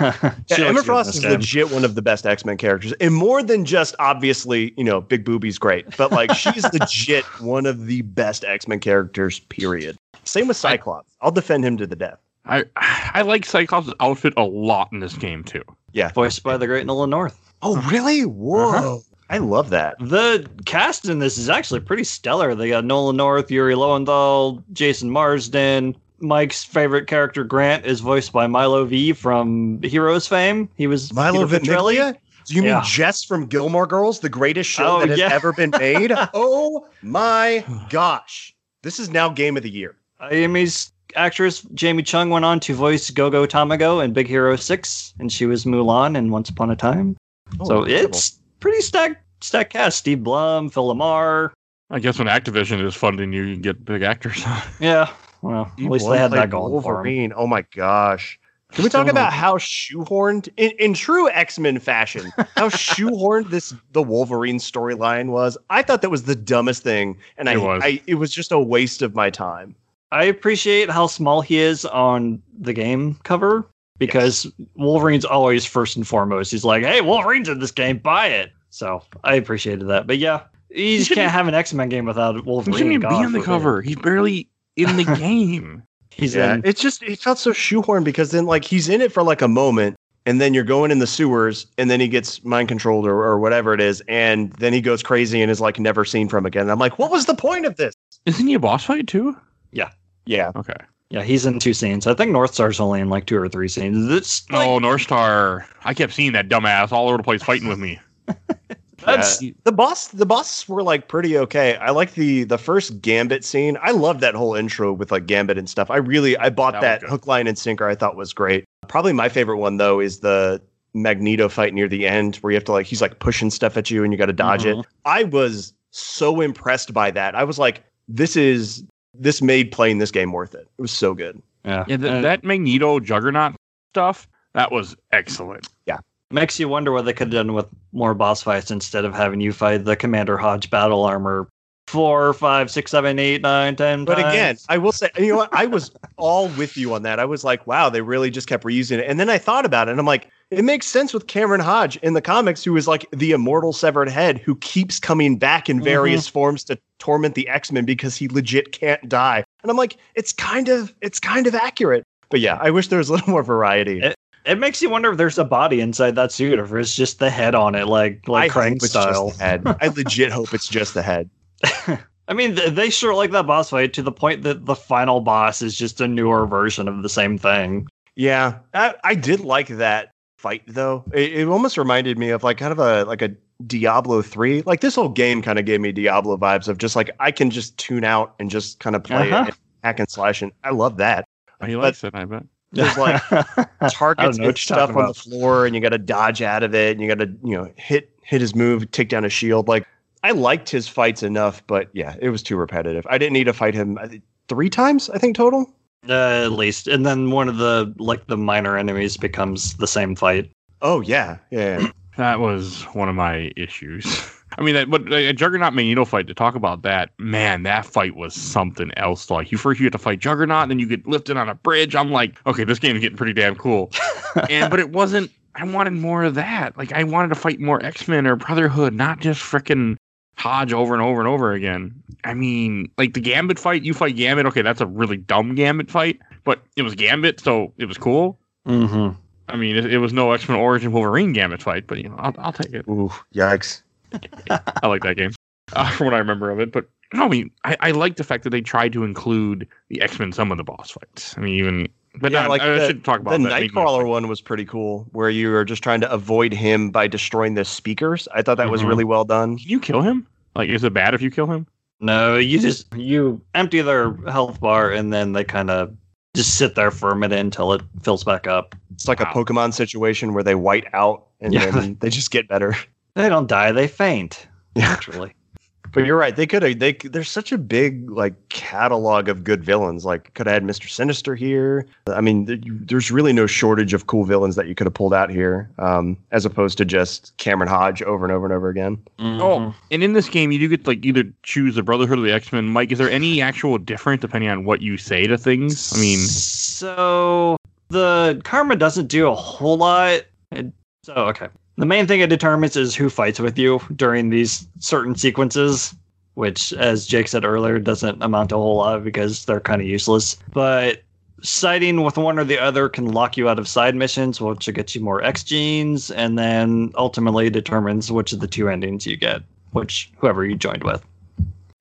Yeah, Emma looks good in Frost is game. legit one of the best X Men characters, and more than just obviously, you know, big boobies, great, but like she's legit one of the best X Men characters. Period. Same with Cyclops. I'll defend him to the death. I I like Cyclops' outfit a lot in this game too. Yeah. Voiced by the great Nolan North. Oh, really? Whoa! Uh-huh. I love that. The cast in this is actually pretty stellar. They got Nolan North, Yuri Lowenthal, Jason Marsden. Mike's favorite character, Grant, is voiced by Milo V from Heroes fame. He was Milo Peter Ventimiglia? Do you Yeah. mean Jess from Gilmore Girls, the greatest show Oh, that has yeah. ever been made? oh my gosh! This is now game of the year. Aimee's actress Jamie Chung went on to voice Gogo Tamago in Big Hero 6, and she was Mulan in Once Upon a Time. Oh, so incredible. it's pretty stacked, stacked cast. Steve Blum, Phil LaMarr. I guess when Activision is funding you, you can get big actors. Yeah, well, Steve at least they had that going for 'em. Wolverine. Oh my gosh! Can we talk about how shoehorned, in, in true X Men fashion, how shoehorned this the Wolverine storyline was? I thought that was the dumbest thing, and I, It was. I it was just a waste of my time. I appreciate how small he is on the game cover because Wolverine's always first and foremost. He's like, "Hey, Wolverine's in this game, buy it." So I appreciated that. But yeah, you just can't have an X Men game without Wolverine. He shouldn't even be on the cover. He's barely in the game. He's yeah, in. it's just it felt so shoehorned because then like he's in it for like a moment, and then you're going in the sewers, and then he gets mind controlled or, or whatever it is, and then he goes crazy and is like never seen from again. And I'm like, what was the point of this? Isn't he a boss fight too? Yeah, Yeah. Okay. Yeah, he's in two scenes. I think North Star's only in like two or three scenes. It's like, oh, North Star. I kept seeing that dumbass all over the place fighting with me. that's Yeah. the boss the bosses were like pretty okay. I like the the first Gambit scene. I love that whole intro with like Gambit and stuff. I really I bought That that, hook line and sinker. I thought was great. Probably my favorite one though is the Magneto fight near the end where you have to like he's like pushing stuff at you and you got to dodge Mhm. it. I was so impressed by that. I was like this is this made playing this game worth it. It was so good. yeah. Yeah, th- Uh, that Magneto Juggernaut stuff that was excellent. Makes you wonder what they could have done with more boss fights instead of having you fight the Commander Hodge battle armor four, five, six, seven, eight, nine, ten. But again. I will say, you know what? I was all with you on that. I was like, wow, they really just kept reusing it. And then I thought about it and I'm like, it makes sense with Cameron Hodge in the comics, who is like the immortal severed head who keeps coming back in various mm-hmm. forms to torment the X-Men because he legit can't die. And I'm like, it's kind of it's kind of accurate. But yeah, I wish there was a little more variety. It- it makes you wonder if there's a body inside that suit or if it's just the head on it, like I like hope Krang it's style. just the head. I legit hope it's just the head. I mean, th- they sure like that boss fight to the point that the final boss is just a newer version of the same thing. Yeah, I, I did like that fight though. It, it almost reminded me of like kind of a like a Diablo three. Like this whole game kind of gave me Diablo vibes of just like I can just tune out and just kind of play Uh-huh. it, and hack and slash, and I love that. He likes it, I bet. There's like targets know and stuff talking on the floor, and you got to dodge out of it, and you got to you know hit hit his move, take down a shield. Like I liked his fights enough, but yeah, it was too repetitive. I didn't need to fight him three times. I think total. uh, at least, and then one of the like the minor enemies becomes the same fight. Oh yeah, yeah. yeah. That was one of my issues. I mean, that, but a Juggernaut Magneto fight to talk about that, man, that fight was something else. Like you first you get to fight Juggernaut, then you get lifted on a bridge. I'm like, okay, this game's getting pretty damn cool. and but it wasn't. I wanted more of that. Like I wanted to fight more X Men or Brotherhood, not just frickin' Hodge over and over and over again. I mean, like the Gambit fight, you fight Gambit. Okay, that's a really dumb Gambit fight, but it was Gambit, so it was cool. Mm-hmm. I mean, it, it was no X Men Origin Wolverine Gambit fight, but you know, I'll, I'll take it. Ooh, yikes. I like that game uh, from what I remember of it. But no, I mean, I, I like the fact that they tried to include the X Men some of the boss fights. I mean, even but Yeah, not, like I the- should talk The about that. Nightcrawler one was pretty cool, where you were just trying to avoid him by destroying the speakers. I thought that was Mhm. really well done. Can you kill him? Like, is it bad if you kill him? No, you just you empty their health bar and then they kind of just sit there for a minute until it fills back up. It's like Wow. a Pokemon situation where they white out and Yeah. then they just get better. They don't die; they faint. Naturally. But you're right. They could have. They there's such a big like catalog of good villains. Like could have had Mister Sinister here. I mean, th- there's really no shortage of cool villains that you could have pulled out here, um, as opposed to just Cameron Hodge over and over and over again. Mhm. Oh, and in this game, you do get to, like either choose the Brotherhood or the X Men. Mike, is there any actual difference depending on what you say to things? I mean, so the karma doesn't do a whole lot. It- so okay, the main thing it determines is who fights with you during these certain sequences, which, as Jake said earlier, doesn't amount to a whole lot because they're kind of useless. But siding with one or the other can lock you out of side missions, which will get you more X genes, and then ultimately determines which of the two endings you get, which whoever you joined with.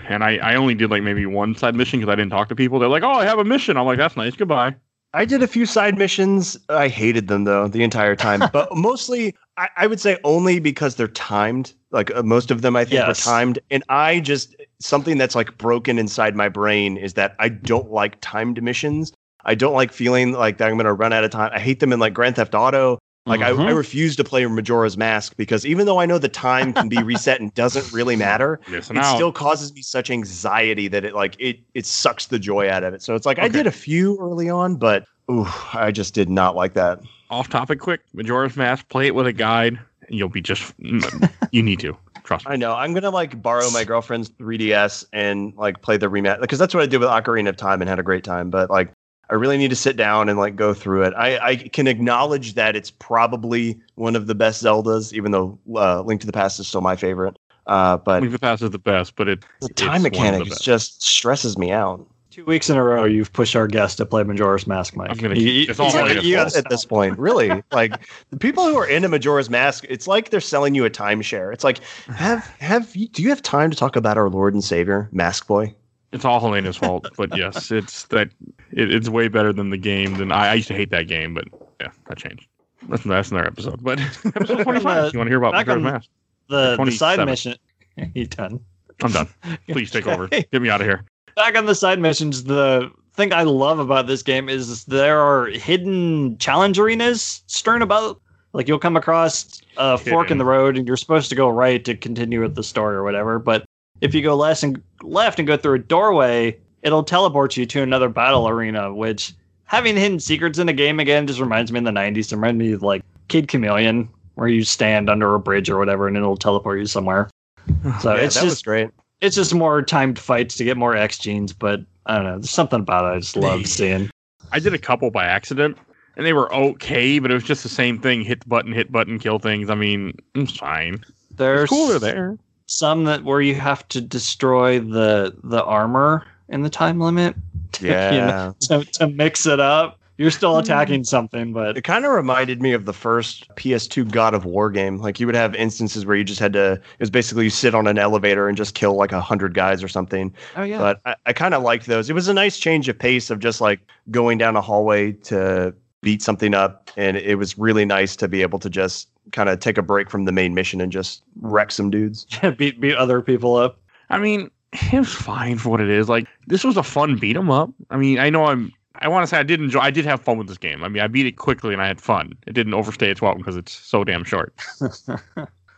and I, I only did like maybe one side mission because I didn't talk to people. They're like, "Oh, I have a mission." I'm like, "That's nice. Goodbye." I did a few side missions. I hated them though the entire time, but mostly I, I would say only because they're timed. Like uh, most of them, I think Yes. were timed, and I just something that's like broken inside my brain is that I don't like timed missions. I don't like feeling like that I'm going to run out of time. I hate them in like Grand Theft Auto. Like I, I Mhm. refuse to play Majora's Mask because even though I know the time can be reset and doesn't really matter, Listen it out. still causes me such anxiety that it like it it sucks the joy out of it. So it's like I did a few early on, but Ooh, I just did not like that. Off topic, quick. Majora's Mask. Play it with a guide, and you'll be just. you need to trust me. I know. I'm gonna like borrow my girlfriend's 3DS and like play the rematch because that's what I did with Ocarina of Time and had a great time. But like, I really need to sit down and like go through it. I, I can acknowledge that it's probably one of the best Zeldas, even though uh, Link to the Past is still my favorite. Uh, but Link to the Past is the best, but it the it's time one of the mechanics just stresses me out. Two weeks in a row, you've pushed our guest to play Majora's Mask, Mike. I'm gonna You- it's all you- Helena's you fault. gotta at this point, really. like the people who are into Majora's Mask, it's like they're selling you a timeshare. It's like, have have you, do you have time to talk about our Lord and Savior, Mask Boy? It's all Helena's fault, but yes, it's that it, it's way better than the game. Than I, I used to hate that game, but yeah, that changed. That's, that's another episode. But episode twenty five. Uh, you want to hear about Majora's Mask? the, the side mission. you done? I'm done. Please take over. Get me out of here. Back on the side missions, the thing I love about this game is there are hidden challenge arenas stern about. Like you'll come across a fork in the road, and you're supposed to go right to continue with the story or whatever. But if you go left and left and go through a doorway, it'll teleport you to another battle arena. Which having hidden secrets in the game again just reminds me in the '90s. It reminds me of like Kid Chameleon, where you stand under a bridge or whatever, and it'll teleport you somewhere. So Yeah, it's that was just great. it's just more timed fights to get more X genes, but I don't know. There's something about it I just love seeing. I did a couple by accident, and they were okay, but it was just the same thing: hit the button, hit button, kill things. I mean, it's fine. There's It's cool they're cooler there. Some that where you have to destroy the the armor in the time limit to, you know, Yeah. to, to mix it up. You're still hmm. attacking something, but It kind of reminded me of the first PS2 God of War game. Like you would have instances where you just had to, it was basically you sit on an elevator and just kill like a hundred guys or something. oh yeah, But I, I kind of liked those. It was a nice change of pace of just like going down a hallway to beat something up. And it was really nice to be able to just kind of take a break from the main mission and just wreck some dudes. beat beat other people up. I mean, it was fine for what it is. Like this was a fun beat 'em up. I mean, I know I'm. I want to say I did enjoy. I did have fun with this game. I mean, I beat it quickly and I had fun. It didn't overstay its welcome because it's so damn short.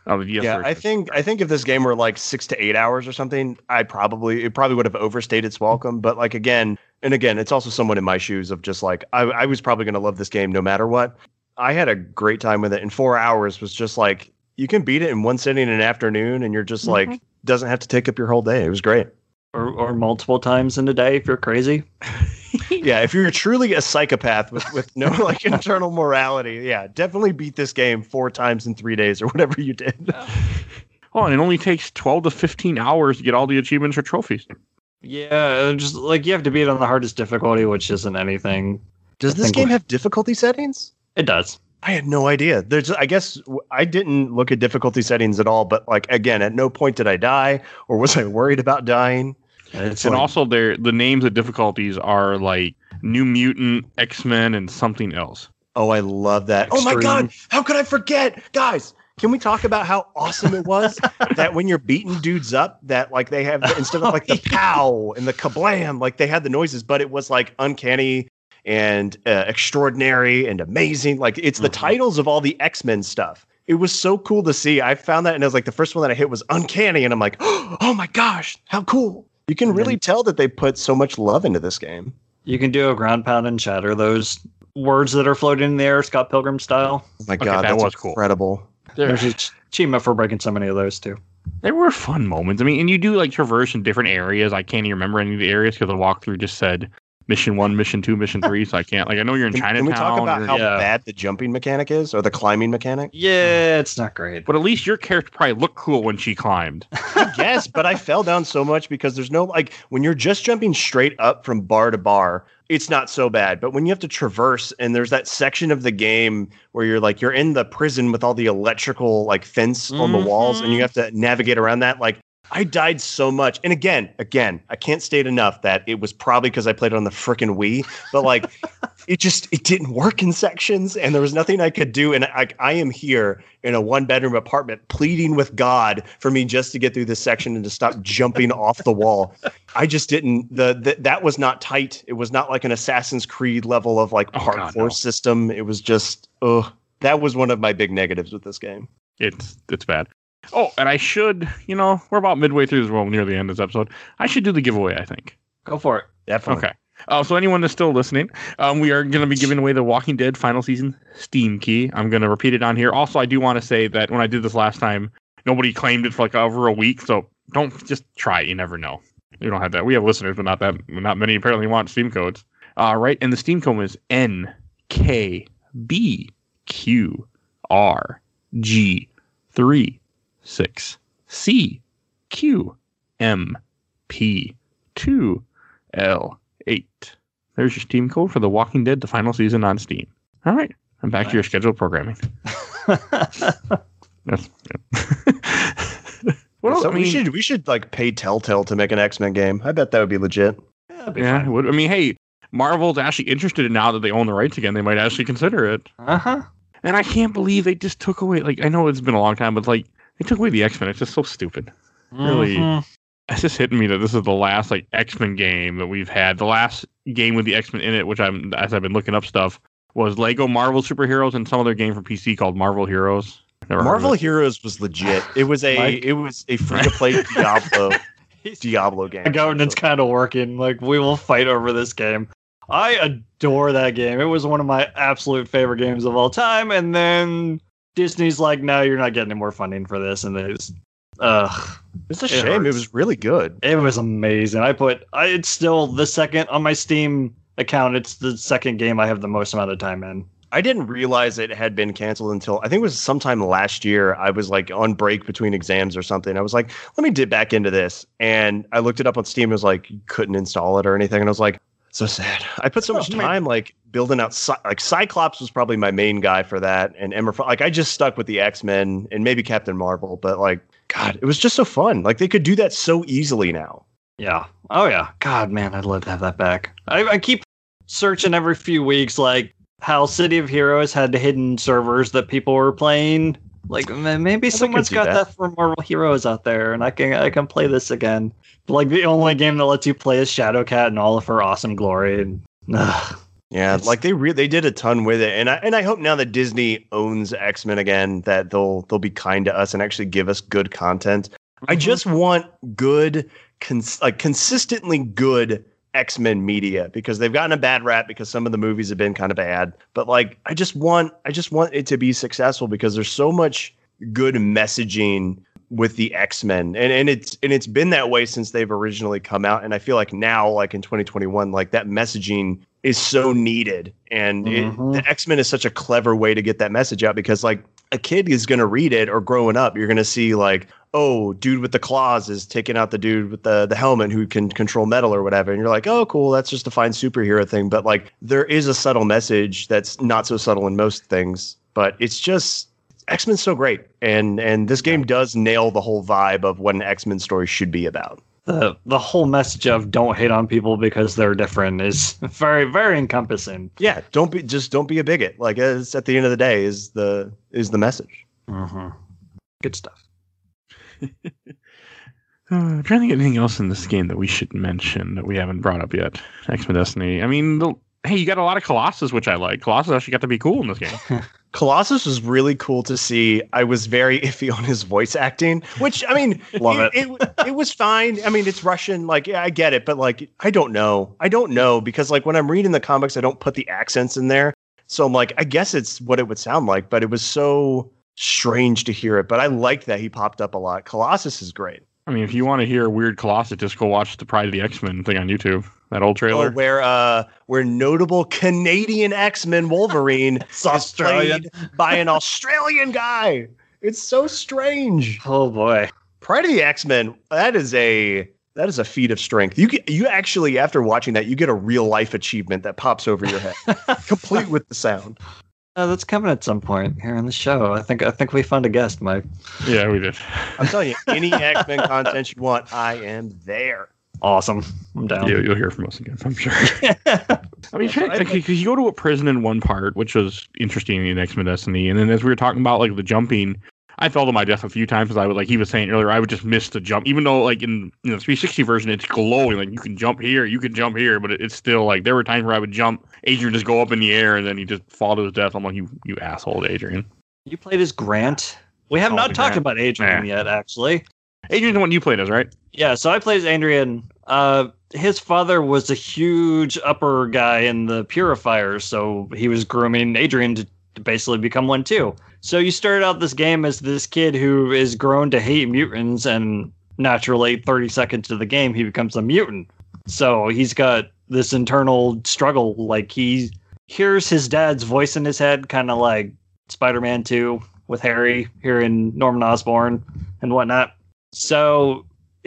Oh, the DS oh, yeah, I think I think if this game were like six to eight hours or something, I probably it probably would have overstayed its welcome. But like again and again, it's also someone in my shoes of just like I, I was probably going to love this game no matter what. I had a great time with it, and four hours was just like you can beat it in one sitting in an afternoon, and you're just like mm-hmm. doesn't have to take up your whole day. It was great. Or, or multiple times in a day if you're crazy. yeah, if you're truly a psychopath with, with no like internal morality, yeah, definitely beat this game four times in three days or whatever you did. Oh, and it only takes twelve to fifteen hours to get all the achievements or trophies. Yeah, just like you have to beat it on the hardest difficulty, which isn't anything. Does this game have difficulty settings? It does. I had no idea. There's, I guess, I didn't look at difficulty settings at all. But like again, at no point did I die, or was I worried about dying? It's and like- also, there the names of difficulties are like New Mutant, X Men, and something else. Oh, I love that. Oh my god, how could I forget, guys? Can we talk about how awesome it was that when you're beating dudes up, that like they have instead of like the oh, pow and the kablam, like they had the noises, but it was like uncanny and uh, extraordinary and amazing. Like it's the Mhm. titles of all the X Men stuff. It was so cool to see. I found that, and it was like the first one that I hit was uncanny, and I'm like, oh my gosh, how cool! You can really tell that they put so much love into this game. you can do a ground pound and shatter those words that are floating in the air, Scott Pilgrim style. Oh my Okay, god, that that's was cool. incredible. There's an achievement for breaking so many of those too. There were fun moments. I mean, and you do like traverse in different areas. I can't even remember any of the areas because the walkthrough just said mission one, mission two, mission three. So I can't. Like I know you're in Can, Chinatown. can we talk about you're- how yeah. bad the jumping mechanic is, or the climbing mechanic? Yeah, it's not great. but at least your character probably looked cool when she climbed. I guess, but I fell down so much because there's no like when you're just jumping straight up from bar to bar, it's not so bad. But when you have to traverse and there's that section of the game where you're like you're in the prison with all the electrical like fence on the walls and you mm-hmm. have to navigate around that, like I died so much. And again, again, I can't state enough that it was probably because I played it on the freaking Wii, but like it just it didn't work in sections and there was nothing I could do. And I, I am here in a one bedroom apartment pleading with God for me just to get through this section and to stop jumping off the wall. I just didn't the, the that was not tight. It was not like an Assassin's Creed level of like Oh, parkour no. system. It was just ugh. That was one of my big negatives with this game. It's it's bad. Oh, and I should, you know, we're about midway through this. Well, near the end of this episode. I should do the giveaway. I think. Go for it. Definitely. Okay. Uh, so anyone that's still listening, um, we are going to be giving away the Walking Dead final season Steam key. I'm going to repeat it on here. Also, I do want to say that when I did this last time, nobody claimed it for like over a week. So don't just try it. You never know. You don't have that. We have listeners, but not that not many apparently want Steam codes. All right, and the Steam code is N K B Q R G three six C Q M P two L eight. There's your Steam code for The Walking Dead, the final season on Steam. All right, I'm back to your scheduled programming. That's what else? So I mean, we should we should like pay Telltale to make an X Men game. I bet that would be legit. yeah, it would- I mean, hey, Marvel's actually interested in now that they own the rights again. They might actually consider it. Uh huh. And I can't believe they just took away. Like, I know it's been a long time, but like they took away the X Men. It's just so stupid. Really? Mhm. It's just hitting me that this is the last like X Men game that we've had. The last game with the X Men in it, which I'm as I've been looking up stuff, was Lego Marvel Superheroes and some other game for PC called Marvel Heroes. Never Marvel. Heroes was legit. It was a Mike? it was a free to play Diablo Diablo game. The governance kind of working. Like we will fight over this game. I adore that game. It was one of my absolute favorite games of all time. And then Disney's like, "No, you're not getting any more funding for this." And it's, ugh, It's a It shame. It was really good. it was amazing. I put, I, it's still the second on my Steam account. It's the second game I have the most amount of time in. I didn't realize it had been canceled until I think it was sometime last year. I was like on break between exams or something. I was like, let me dip back into this. And I looked it up on Steam. It was like, couldn't install it or anything. And I was like, so sad. I put so Oh, much man. time like building out, Cy- like Cyclops was probably my main guy for that. And Emma, like I just stuck with the X Men and maybe Captain Marvel. But like, God, it was just so fun. Like they could do that so easily now. Yeah. Oh yeah. God, man, I'd love to have that back. I, I keep searching every few weeks, like how City of Heroes had hidden servers that people were playing. Like maybe I someone's got that. that. for Marvel Heroes out there, and I can I can play this again. But, like the only game that lets you play is Shadowcat and all of her awesome glory. And ugh. Yeah, like they re- they did a ton with it, and I and I hope now that Disney owns X Men again that they'll they'll be kind to us and actually give us good content. I Mhm. just want good, cons- like consistently good X Men media because they've gotten a bad rap because some of the movies have been kind of bad. But like, I just want I just want it to be successful because there's so much good messaging with the X-Men. And and it's and it's been that way since they've originally come out. And I feel like now, like in 2021, like that messaging is so needed. And it, Mhm. the X-Men is such a clever way to get that message out because like a kid is gonna read it or growing up, you're gonna see like, oh, dude with the claws is taking out the dude with the the helmet who can control metal or whatever. And you're like, oh cool, that's just a fine superhero thing. But like there is a subtle message that's not so subtle in most things. But it's just X Men's so great, and and this game does nail the whole vibe of what an X Men story should be about. the the whole message of don't hate on people because they're different is very very encompassing. Yeah, don't be just don't be a bigot. Like it's at the end of the day is the is the message. Mm-hmm. Good stuff. Uh, I'm trying to think of anything else in this game that we should mention that we haven't brought up yet. X Men Destiny. I mean, the, hey, you got a lot of Colossus, which I like. Colossus actually got to be cool in this game. Colossus was really cool to see. I was very iffy on his voice acting, which I mean, Love it, it. It was fine. I mean, it's Russian. Like, yeah, I get it, but like, I don't know. I don't know because like when I'm reading the comics, I don't put the accents in there. So I'm like, I guess it's what it would sound like, but it was so strange to hear it. But I like that he popped up a lot. Colossus is great. I mean, if you want to hear weird Colossus, just go watch the Pride of the X Men thing on YouTube. That old Oh, trailer. where uh, where notable Canadian X Men Wolverine It's is played by an Australian guy. It's so strange. Oh boy. Pride of the X Men. That is a that is a feat of strength. You get you actually after watching that, you get a real life achievement that pops over your head, complete with the sound. Uh, that's coming at some point here on the show. I think I think we found a guest, Mike. yeah, we did. I'm telling you, any X Men content you want, I am there. Awesome. I'm down. You, you'll hear from us again, I'm sure. I mean, because you go to a prison in one part, which was interesting in X Men Destiny, and then as we were talking about like the jumping, I fell to my death a few times because I would like he was saying earlier, I would just miss the jump, even though like in you know 360 version it's glowing, like you can jump here, you can jump here, but it, it's still like there were times where I would jump, Adrian just go up in the air, and then he just fall to his death. I'm like, you you asshole, Adrian. you played as Grant. We have Oh, not talked Grant. about Adrian yet, actually. Adrian's the one you played as, right? Yeah, so I played as Adrian. Uh, his father was a huge upper guy in the purifiers, so he was grooming Adrian to basically become one too. So you started out this game as this kid who is grown to hate mutants, and naturally, 30 seconds to the game, he becomes a mutant. So he's got this internal struggle. Like he hears his dad's voice in his head, kind of like Spider Man 2 with Harry here in Norman Osborn and whatnot. So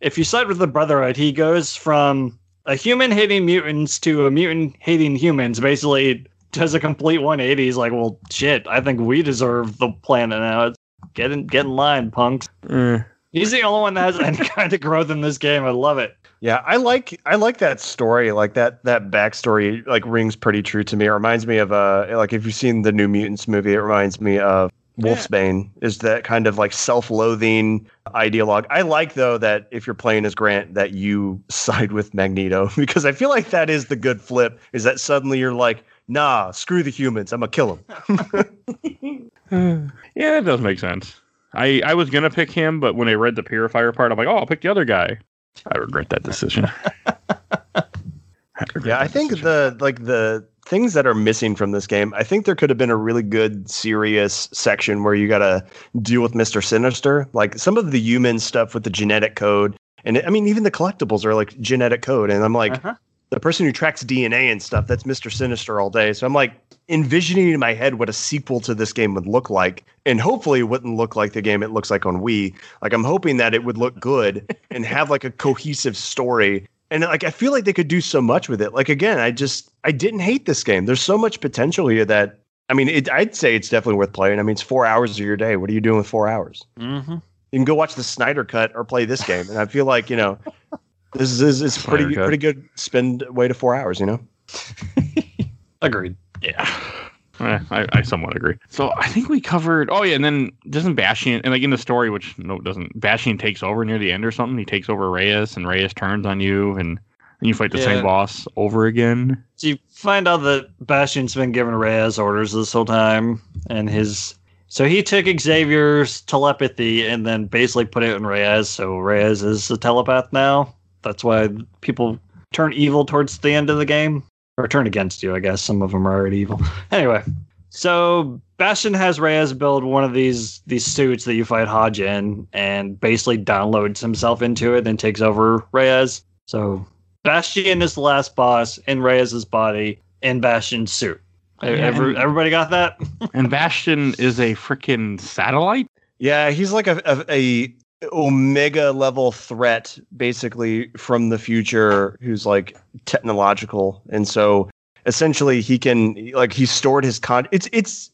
if you side with the Brotherhood, he goes from a human hating mutants to a mutant hating humans. Basically, does a complete 180. He's like, well, shit, I think we deserve the planet now. Get in, get in line, punks. Eh. He's the only one that has any kind of growth in this game. I love it. Yeah, I like I like that story. Like that that backstory like rings pretty true to me. It reminds me of uh like if you've seen the New Mutants movie, it reminds me of Wolfsbane is that kind of like self-loathing ideologue. I like though that if you're playing as Grant that you side with Magneto because I feel like that is the good flip is that suddenly you're like, "Nah, screw the humans. I'm to kill them." yeah, that does make sense. I, I was gonna pick him, but when I read the purifier part, I'm like, oh, I'll pick the other guy. I regret that decision. I regret Yeah, I think decision. the like the things that are missing from this game, I think there could have been a really good serious section where you got to deal with Mr. Sinister, like some of the human stuff with the genetic code. And I mean, even the collectibles are like genetic code. And I'm like, Uh-huh. The person who tracks DNA and stuff, that's Mr. Sinister all day. So I'm like envisioning in my head what a sequel to this game would look like. And hopefully it wouldn't look like the game it looks like on Wii. Like I'm hoping that it would look good and have like a cohesive story. And like I feel like they could do so much with it. Like again, I just I didn't hate this game. There's so much potential here that I mean, it, I'd say it's definitely worth playing. I mean, it's four hours of your day. What are you doing with four hours? Mm-hmm. You can go watch the Snyder Cut or play this game. And I feel like you know, this is it's pretty Cut. pretty good spend way to four hours. You know. Agreed. Yeah. Eh, I, I somewhat agree. So I think we covered. Oh yeah, and then doesn't Bastion and like in the story, which no, it doesn't. Bastion takes over near the end or something. He takes over Reyes, and Reyes turns on you, and, and you fight the Yeah. same boss over again. So you find out that Bastion's been giving Reyes orders this whole time, and his so he took Xavier's telepathy and then basically put it in Reyes. So Reyes is a telepath now. That's why people turn evil towards the end of the game, or turn against you. I guess some of them are already evil. Anyway, so Bastion has Reyes build one of these these suits that you fight Hodge in, and basically downloads himself into it, and takes over Reyes. So Bastion is the last boss in Reyes's body in Bastion's suit. Yeah, Every, and- everybody got that? and Bastion is a freaking satellite. Yeah, he's like a, a, a omega level threat, basically from the future, who's like technological, and so essentially he can like he stored his con. It's it's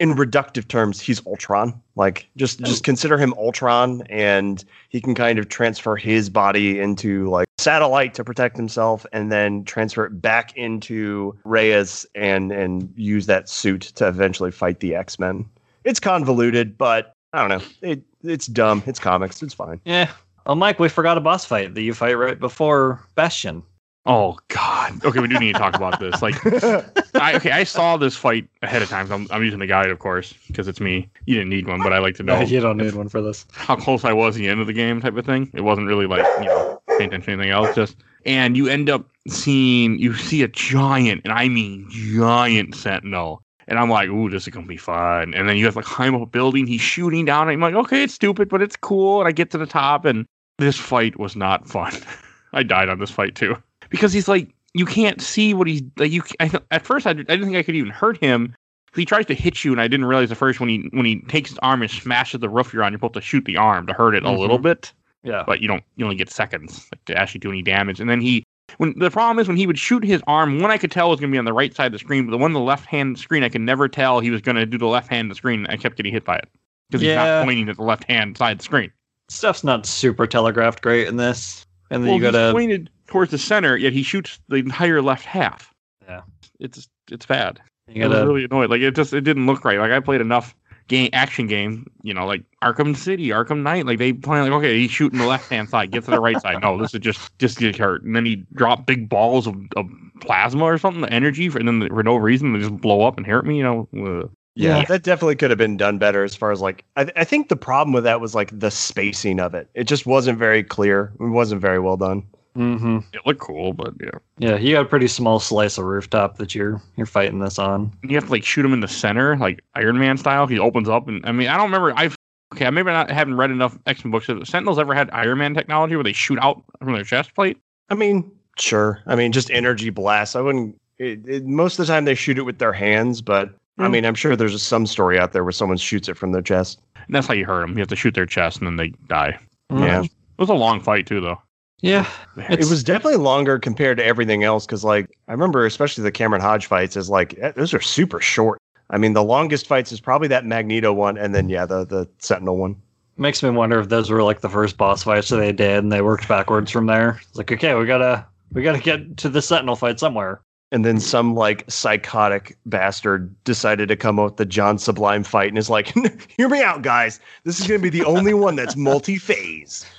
in reductive terms, he's Ultron. Like just just oh. consider him Ultron, and he can kind of transfer his body into like satellite to protect himself, and then transfer it back into Reyes and and use that suit to eventually fight the X Men. It's convoluted, but I don't know. It it's dumb. It's comics. It's fine. Yeah. Oh, Mike, we forgot a boss fight that you fight right before Bastion. Oh God. Okay, we do need to talk about this. Like, I, okay, I saw this fight ahead of time. So I'm, I'm using the guide, of course, because it's me. You didn't need one, but I like to know you don't need one for this. how close I was at the end of the game, type of thing. It wasn't really like you know paying attention to anything else. Just and you end up seeing you see a giant, and I mean giant sentinel. And I'm like, ooh, this is gonna be fun. And then you have to climb up a building. He's shooting down. I'm like, okay, it's stupid, but it's cool. And I get to the top, and this fight was not fun. I died on this fight too because he's like, you can't see what he's like. You, I, th- at first, I, I didn't think I could even hurt him. He tries to hit you, and I didn't realize at first when he when he takes his arm and smashes the roof you're on, you're supposed to shoot the arm to hurt it a little mm-hmm. bit, Yeah. but you don't. You only get seconds like, to actually do any damage. And then he, when the problem is when he would shoot his arm, one I could tell was going to be on the right side of the screen, but the one on the left hand screen I could never tell he was going to do the left hand of the screen. I kept getting hit by it because he's not pointing at the left hand side of the screen. Stuff's not super telegraphed great in this. And then well, you gotta. pointed towards the center, yet he shoots the entire left half. Yeah. it's it's bad. You I was gotta really annoyed. Like it just it didn't look right. Like I played enough game action game, you know, like Arkham City, Arkham Knight. Like they play like okay, he's shooting the left hand side, get to the right side. No, this is just just get hurt, and then he drop big balls of, of plasma or something, the energy, for, and then for no reason they just blow up and hurt me. You know, Ugh. Yeah, Yeah. that definitely could have been done better as far as like I, I think the problem with that was like the spacing of it. It just wasn't very clear. It wasn't very well done. Mm-hmm. It looked cool, but yeah. Yeah, you got a pretty small slice of rooftop that you're you're fighting this on. You have to like shoot him in the center, like Iron Man style. He opens up, and I mean, I don't remember. I've okay, I maybe not haven't read enough X Men books. Have Sentinels ever had Iron Man technology where they shoot out from their chest plate? I mean, sure. I mean, just energy blasts. I wouldn't. It, it, most of the time, they shoot it with their hands, but I Hmm. mean, I'm sure there's some story out there where someone shoots it from their chest. And that's how you hurt them. You have to shoot their chest, and then they die. Yeah. It was a long fight too, though. Yeah. it was definitely longer compared to everything else because, like, I remember especially the Cameron Hodge fights is like eh, those are super short. I mean, the longest fights is probably that Magneto one, and then yeah, the the Sentinel one. Makes me wonder if those were like the first boss fights that they did and they worked backwards from there. It's like, okay, we gotta we gotta get to the Sentinel fight somewhere. And then some like psychotic bastard decided to come up with the John Sublime fight and is like, "Hear me out, guys. This is going to be the only one that's multi-phase."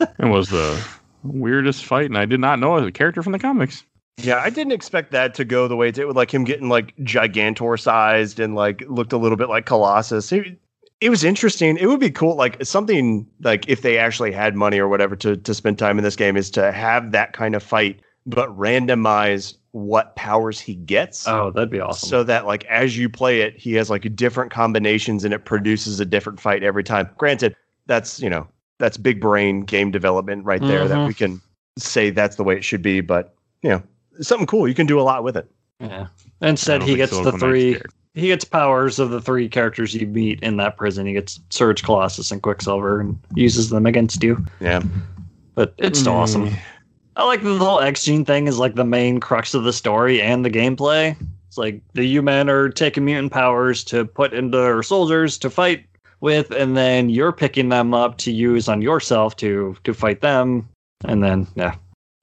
It was the weirdest fight, and I did not know it was a character from the comics. Yeah, I didn't expect that to go the way it did with like him getting like gigantor sized and like looked a little bit like Colossus. It, it was interesting. It would be cool, like something like if they actually had money or whatever to to spend time in this game, is to have that kind of fight, but randomize what powers he gets. Oh, that'd be awesome. So that like as you play it, he has like different combinations and it produces a different fight every time. Granted, that's you know that's big brain game development right there that Mhm. we can say that's the way it should be. But you know, something cool. You can do a lot with it. yeah. I Instead he gets the three he gets powers of the three characters you meet in that prison. He gets Surge, Colossus, and Quicksilver and uses them against you. Yeah. But it's still awesome. I like the whole X Gene thing is like the main crux of the story and the gameplay. It's like the U Men are taking mutant powers to put into their soldiers to fight with, and then you're picking them up to use on yourself to to fight them, and then yeah,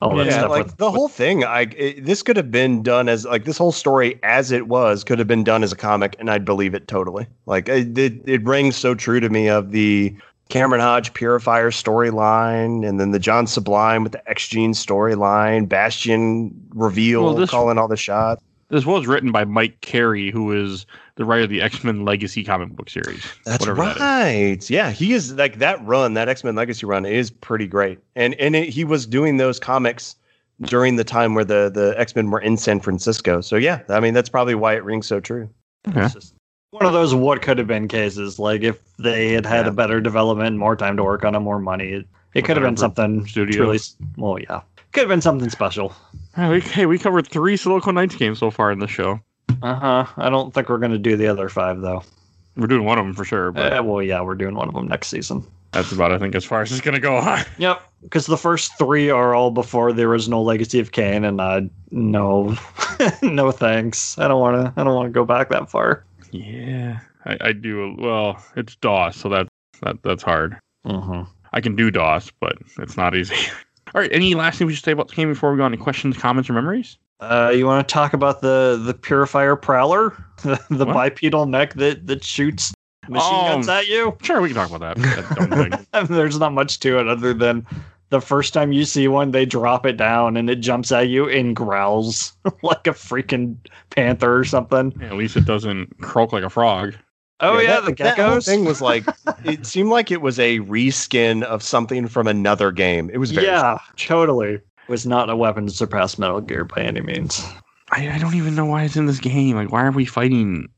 all that yeah, stuff. like with, the whole thing. I it, this could have been done as like this whole story as it was could have been done as a comic, and I'd believe it totally. Like it, it, it rings so true to me of the Cameron Hodge Purifier storyline, and then the John Sublime with the X Gene storyline, Bastion reveal, Well, this- calling all the shots. This was written by Mike Carey, who is the writer of the X Men Legacy comic book series. That's whatever that is. right. yeah, he is like that run, that X Men Legacy run is pretty great, and and it, he was doing those comics during the time where the the X Men were in San Francisco. So yeah, I mean that's probably why it rings so true. Okay. it's just one of those what could have been cases. Like if they had had Yeah. a better development, more time to work on it, more money, it, it could have been something Studio. truly. Well, yeah, could have been something special. Hey, we, hey, we covered three Silicon Knights games so far in the show. Uh huh. I don't think we're gonna do the other five though. We're doing one of them for sure, but Uh, well, yeah, we're doing one of them next season. that's about I think as far as it's gonna go. Yep, because the first three are all before the original Legacy of Kain, and I no, no thanks. I don't want to. I don't want to go back that far. yeah, I, I do. Well, it's DOS, so that that that's hard. Mm-hmm. I can do DOS, but it's not easy. All right, any last thing we should say about the game before we go on to questions, comments, or memories? Uh, you want to talk about the the Purifier Prowler, the, the bipedal mech that that shoots machine Oh. guns at you? Sure, we can talk about that. There's not much to it other than the first time you see one, they drop it down and it jumps at you and growls like a freaking panther or something. Yeah, at least it doesn't croak like a frog. Oh yeah, that, the that whole thing was like it seemed like it was a reskin of something from another game. It was very yeah, totally. Was not a weapon to surpass Metal Gear by any means. I, I don't even know why it's in this game. Like, why are we fighting?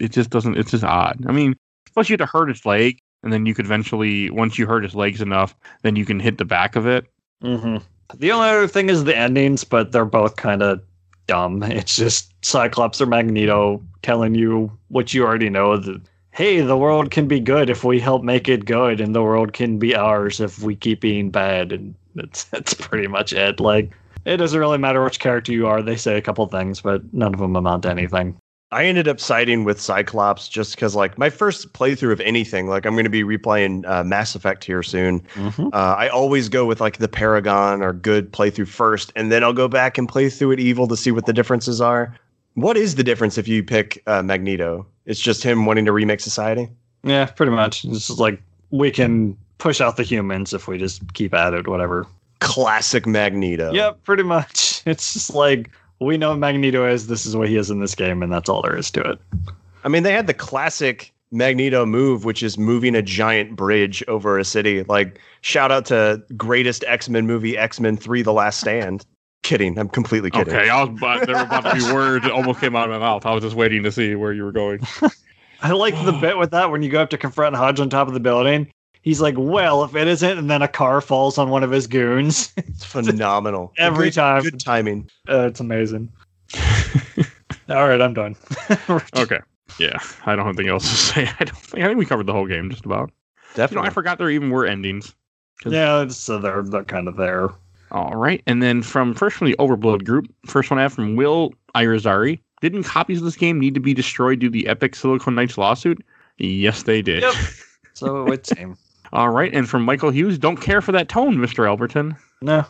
It just doesn't. It's just odd. I mean, plus you have to hurt its leg, and then you could eventually, once you hurt its legs enough, then you can hit the back of it. hmm The only other thing is the endings, but they're both kind of dumb. It's just Cyclops or Magneto telling you what you already know that hey, the world can be good if we help make it good, and the world can be ours if we keep being bad. And that's that's pretty much it. Like it doesn't really matter which character you are. They say a couple things, but none of them amount to anything. I ended up siding with Cyclops just because, like, my first playthrough of anything, like, I'm going to be replaying uh, Mass Effect here soon. Mm-hmm. Uh, I always go with like the Paragon or good playthrough first, and then I'll go back and play through it evil to see what the differences are. What is the difference if you pick uh, Magneto? It's just him wanting to remake society. Yeah, pretty much. It's just like we can push out the humans if we just keep at it, whatever. Classic Magneto. Yep, pretty much. It's just like we know Magneto is. This is what he is in this game, and that's all there is to it. I mean, they had the classic Magneto move, which is moving a giant bridge over a city. Like, shout out to greatest X Men movie, X Men 3 The Last Stand. Kidding. I'm completely kidding. Okay, I was about, there were about to be words that almost came out of my mouth. I was just waiting to see where you were going. I like the bit with that when you go up to confront Hodge on top of the building. He's like, "Well, if it isn't," and then a car falls on one of his goons. It's phenomenal. Every Good- time. Good timing. Uh, it's amazing. All right, I'm done. Okay. Yeah, I don't have anything else to say. I don't think, I think we covered the whole game just about. You know, Definitely. I forgot there even were endings. yeah, it's, so they're they're kind of there. All right. And then from first from the Overblood group, first one I have from Will Irizarry. Didn't copies of this game need to be destroyed due to the Epic Silicon Knights lawsuit? Yes, they did. Yep. So it would seem. All right. And from Michael Hughes, don't care for that tone, Mr. Elberton. No.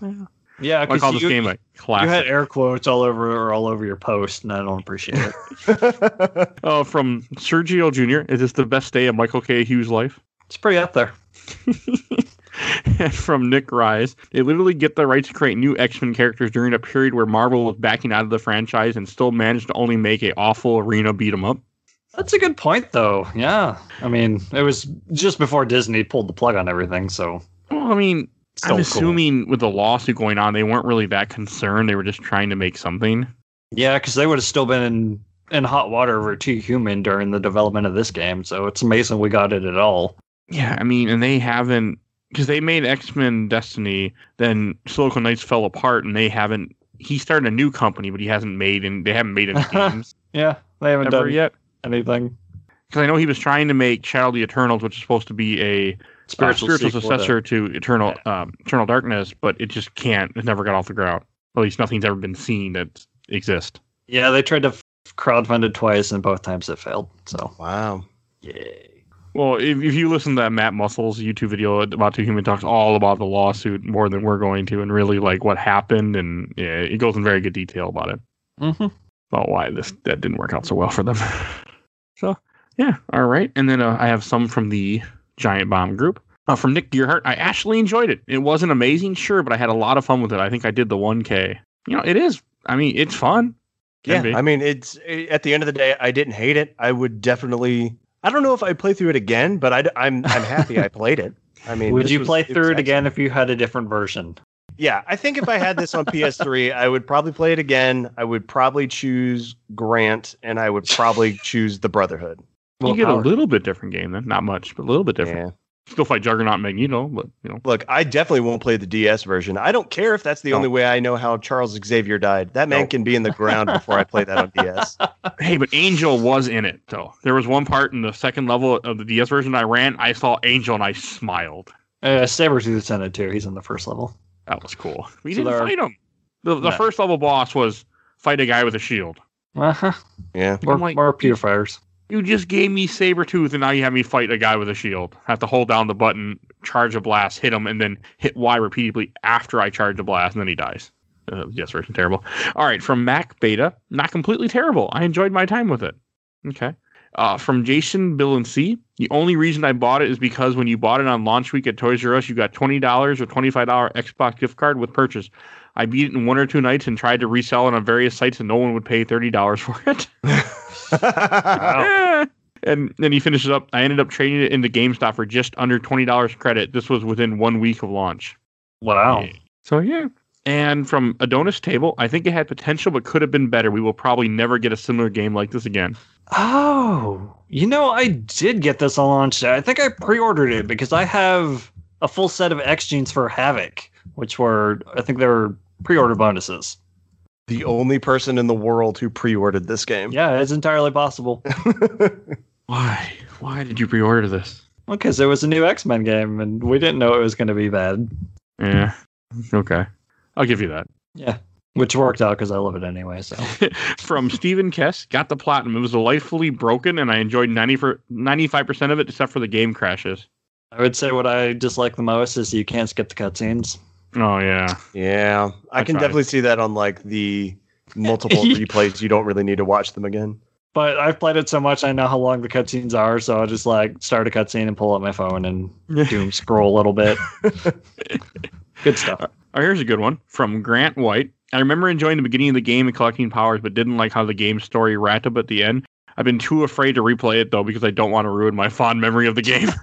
Yeah, I call this you, game a you had air quotes all over or all over your post, and I don't appreciate it. Oh, from Sergio Jr. Is this the best day of Michael K. Hughes' life? It's pretty up there. and from Nick Rise, they literally get the right to create new X Men characters during a period where Marvel was backing out of the franchise and still managed to only make a awful arena beat 'em up. That's a good point, though. Yeah, I mean, it was just before Disney pulled the plug on everything, so Well, I mean, still I'm cool. assuming with the lawsuit going on, they weren't really that concerned. They were just trying to make something. Yeah, because they would have still been in, in hot water over Too Human during the development of this game, so it's amazing we got it at all. Yeah, I mean, and they haven't because they made X Men Destiny, then Silicon Knights fell apart, and they haven't. He started a new company, but he hasn't made and they haven't made any games Yeah, they haven't ever done yet. Anything. Because I know he was trying to make Shadow of the Eternals, which is supposed to be a uh, Spiritual, spiritual, sequel to- successor to Eternal um, Eternal Darkness, but it just can't. It never got off the ground. At least nothing's ever been seen that exists. Yeah, they tried to f- crowdfund it twice, and both times it failed. So, wow. yay. Well, if, if you listen to that Matt McMuscles YouTube video about Too Human talks all about the lawsuit more than we're going to, and really like what happened, and yeah, it goes in very good detail about it, Mm-hmm. about why this that didn't work out so well for them. so yeah, all right. And then uh, I have some from the Giant Bomb group. Uh, from Nick Gearhart, I actually enjoyed it. It wasn't amazing, sure, but I had a lot of fun with it. I think I did the 1K. You know, it is. I mean, it's fun. Can Yeah, be. I mean, it's at the end of the day, I didn't hate it. I would definitely. I don't know if I'd play through it again, but I'd, I'm I'm happy I played it. I mean, Would you was- play through it excellent. again if you had a different version? Yeah, I think if I had this on PS3, I would probably play it again. I would probably choose Grant, and I would probably choose the Brotherhood. you get a little bit different game then. Not much, but a little bit different. Yeah. Still fight Juggernaut and Magneto, but you know. Look, I definitely won't play the DS version. I don't care if that's the No. only way I know how Charles Xavier died. That man No. can be in the ground before I play that on DS. Hey, but Angel was in it though. There was one part in the second level of the DS version I ran. I saw Angel and I smiled. Uh, Sabretooth's in it too. He's in the first level. That was cool. We So didn't there fight him. The, the No. first level boss was fight a guy with a shield. Uh-huh. Yeah. More, like- more purifiers. You just gave me Sabretooth, and now you have me fight a guy with a shield. I have to hold down the button, charge a blast, hit him, and then hit Y repeatedly after I charge the blast, and then he dies. Uh, yes, version terrible. All right, from Mac Beta, not completely terrible. I enjoyed my time with it. Okay. Uh, from Jason, Bill, and C. The only reason I bought it is because when you bought it on launch week at Toys R Us, you got twenty dollars or twenty five dollar Xbox gift card with purchase. I beat it in one or two nights and tried to resell it on various sites, and no one would pay thirty dollars for it. Eh. And then he finishes up. I ended up trading it into GameStop for just under twenty dollars credit. This was within one week of launch. Wow. Yeah. So yeah. And from Adonis Table, I think it had potential but could have been better. We will probably never get a similar game like this again. Oh, you know, I did get this on launch day. I think I pre-ordered it because I have a full set of X genes for Havoc, which were I think they were pre-order bonuses. the only person in the world who pre-ordered this game. Yeah, it's entirely possible. Why? Why did you pre-order this? Because it was a new X-Men game, and we didn't know it was going to be bad. Yeah. Okay. I'll give you that. Yeah, which worked out because I love it anyway. So From Stephen Kess, got the platinum. It was delightfully broken, and I enjoyed 90 for 95% of it, except for the game crashes. I would say what I dislike the most is you can't skip the cutscenes. Oh yeah. Yeah, I I can tried. definitely see that on like the multiple replays. You don't really need to watch them again. But I've played it so much, I know how long the cutscenes are. So I'll just like start a cutscene and pull up my phone and doom scroll a little bit. Good stuff. Oh, here's a good one from Grant White. I remember enjoying the beginning of the game and collecting powers, but didn't like how the game story wrapped up at the end. I've been too afraid to replay it though because I don't want to ruin my fond memory of the game.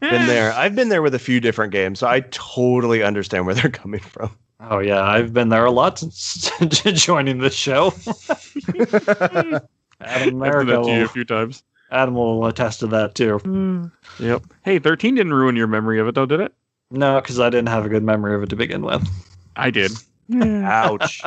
Been there. I've been there with a few different games, so I totally understand where they're coming from. Oh yeah, I've been there a lot since joining this show. Adam I've done America that to you a few times. Adam will attest to that too. Hmm. Yep. Hey, 13 didn't ruin your memory of it though, did it? No, because I didn't have a good memory of it to begin with. I did. Ouch.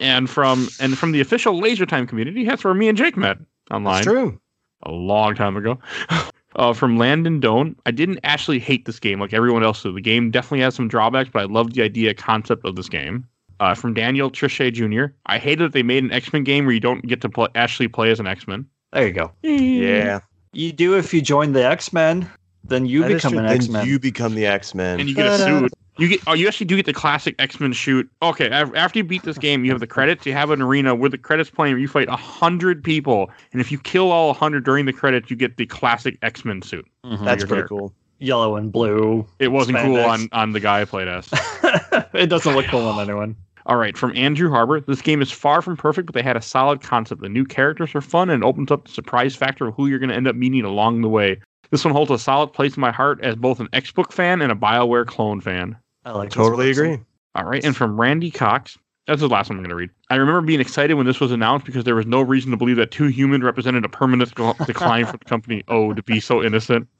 And from and from the official Laser Time community, that's where me and Jake met online That's true. a long time ago. Uh, from Landon Doan, I didn't actually hate this game like everyone else did. The game definitely has some drawbacks, but I love the idea concept of this game. Uh, from Daniel Trichet Jr., I hated that they made an X Men game where you don't get to pl- actually play as an X Men. There you go. Yeah. You do if you join the X Men, then you That is become an X Men. You become the X Men. and you get a suit. You get oh, you actually do get the classic X Men shoot. Okay, after you beat this game, you have the credits. You have an arena where the credits playing. Where you fight a hundred people, and if you kill all hundred during the credits, you get the classic X Men suit. Mhm. That's pretty character. cool. yellow and blue. It wasn't cool on on the guy I played as. it doesn't look cool on anyone. All right, from Andrew Harbor. This game is far from perfect, but they had a solid concept. The new characters are fun and opens up the surprise factor of who you're going to end up meeting along the way. This one holds a solid place in my heart as both an X Book fan and a BioWare clone fan. I like Totally person. agree. All right, and from Randy Cox. That's the last one I'm going to read. I remember being excited when this was announced because there was no reason to believe that Too Human represented a permanent decline for the company. Oh, to be so innocent.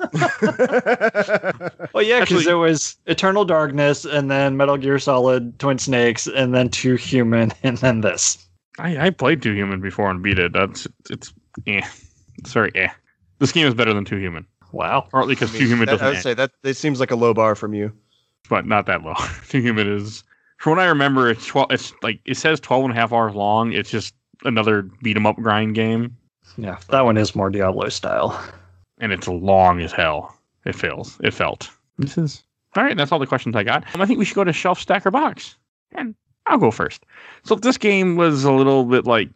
Well, yeah, because Actually- there was Eternal Darkness, and then Metal Gear Solid, Twin Snakes, and then Too Human, and then this. I, I played Too Human before and beat it. That's it's eh. Sorry, yeah. This game is better than Too Human, Wow. partly because Too Human That- doesn't. I would end. say that this seems like a low bar from you. but not that low. Too Human is, from what I remember, it's twelve. It's like it says 12 and a half hours long. It's just another beat 'em up grind game, Yeah, that one is more Diablo style. and it's long as hell. It feels. It felt. This is all right. That's all the questions I got. Um, I think we should go to shelf stacker box, and I'll go first. So this game was a little bit like,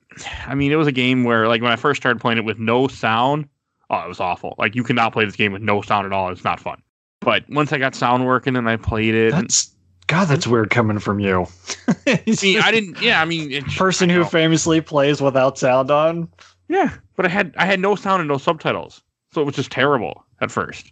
I mean, it was a game where like when I first started playing it with no sound, oh, it was awful. Like you cannot play this game with no sound at all. It's not fun. But once I got sound working and I played it, and, That's God. That's weird coming from you. I mean, I didn't. Yeah, I mean, it, person I who famously plays without sound on. Yeah, but I had I had no sound and no subtitles, so it was just terrible at first.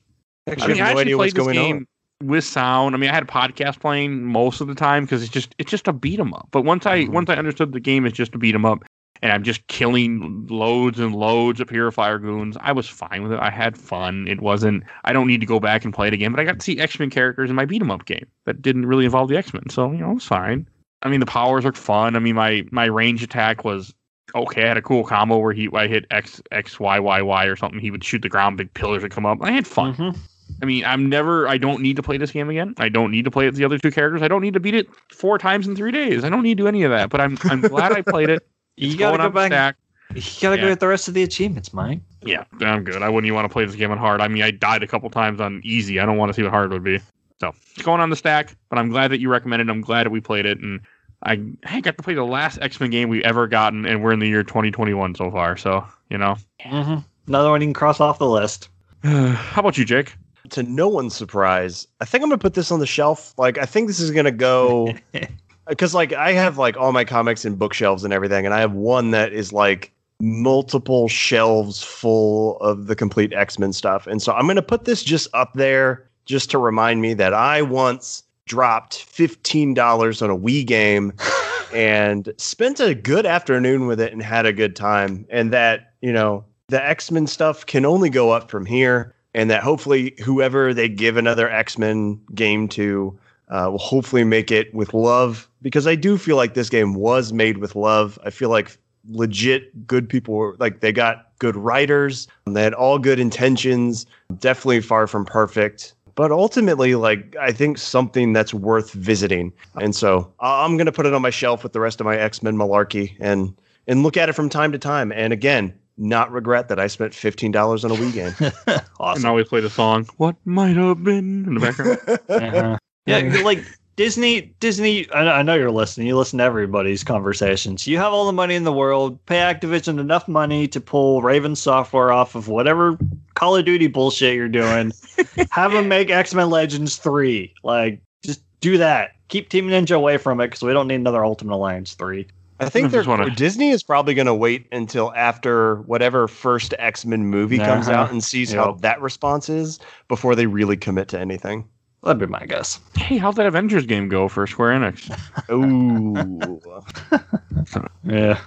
Actually, I mean, I I have no actually idea what's played this going game on. with sound. I mean, I had a podcast playing most of the time because it's just it's just a beat 'em up. But once I Mhm. once I understood the game is just a beat 'em up, and I'm just killing loads and loads of purifier goons, I was fine with it. I had fun. It wasn't. I don't need to go back and play it again. But I got to see X Men characters in my beat 'em up game that didn't really involve the X Men, so you know it was fine. I mean, the powers are fun. I mean, my my range attack was okay. I had a cool combo where he I hit X X Y Y Y or something. He would shoot the ground, big pillars would come up. I had fun. Mhm. I mean, I'm never. I don't need to play this game again. I don't need to play it the other two characters. I don't need to beat it four times in three days. I don't need to do any of that. But I'm I'm glad I played it. You gotta go back. stack. You gotta Yeah. go get the rest of the achievements, Mike. Yeah, I'm good. I wouldn't even want to play this game on hard. I mean, I died a couple times on easy. I don't want to see what hard would be. So it's going on the stack. But I'm glad that you recommended. it. I'm glad that we played it, and I I got to play the last X Men game we ever gotten, and we're in the year 2021 so far. So you know, Mm-hmm. Another one you can cross off the list. how about you, Jake? To no one's surprise, I think I'm gonna put this on the shelf. Like, I think this is gonna go because, like, I have like all my comics in bookshelves and everything, and I have one that is like multiple shelves full of the complete X Men stuff, and so I'm gonna put this just up there just to remind me that I once dropped fifteen dollars on a Wii game and spent a good afternoon with it and had a good time. And that, you know, the X Men stuff can only go up from here. And that hopefully, whoever they give another X Men game to uh, will hopefully make it with love because I do feel like this game was made with love. I feel like legit good people were like they got good writers, they had all good intentions, definitely far from perfect. But ultimately, like I think something that's worth visiting, and so I- I'm gonna put it on my shelf with the rest of my X Men malarkey, and and look at it from time to time. And again, not regret that I spent fifteen dollars on a Wii game. And awesome. always play the song "What Might Have Been" in the background. Uh-huh. Yeah, like Disney. Disney. I know, I know you're listening. You listen to everybody's conversations. You have all the money in the world. Pay Activision enough money to pull Raven software off of whatever Call of Duty bullshit you're doing. have them make X Men Legends three. Like, just do that. Keep Team Ninja away from it because we don't need another Ultimate Alliance three. I think I they're wanna- Disney is probably going to wait until after whatever first X Men movie comes Uh-huh. out and sees how that response is before they really commit to anything. That'd be my guess. Hey, how'd that Avengers game go for Square Enix? Ooh, Yeah.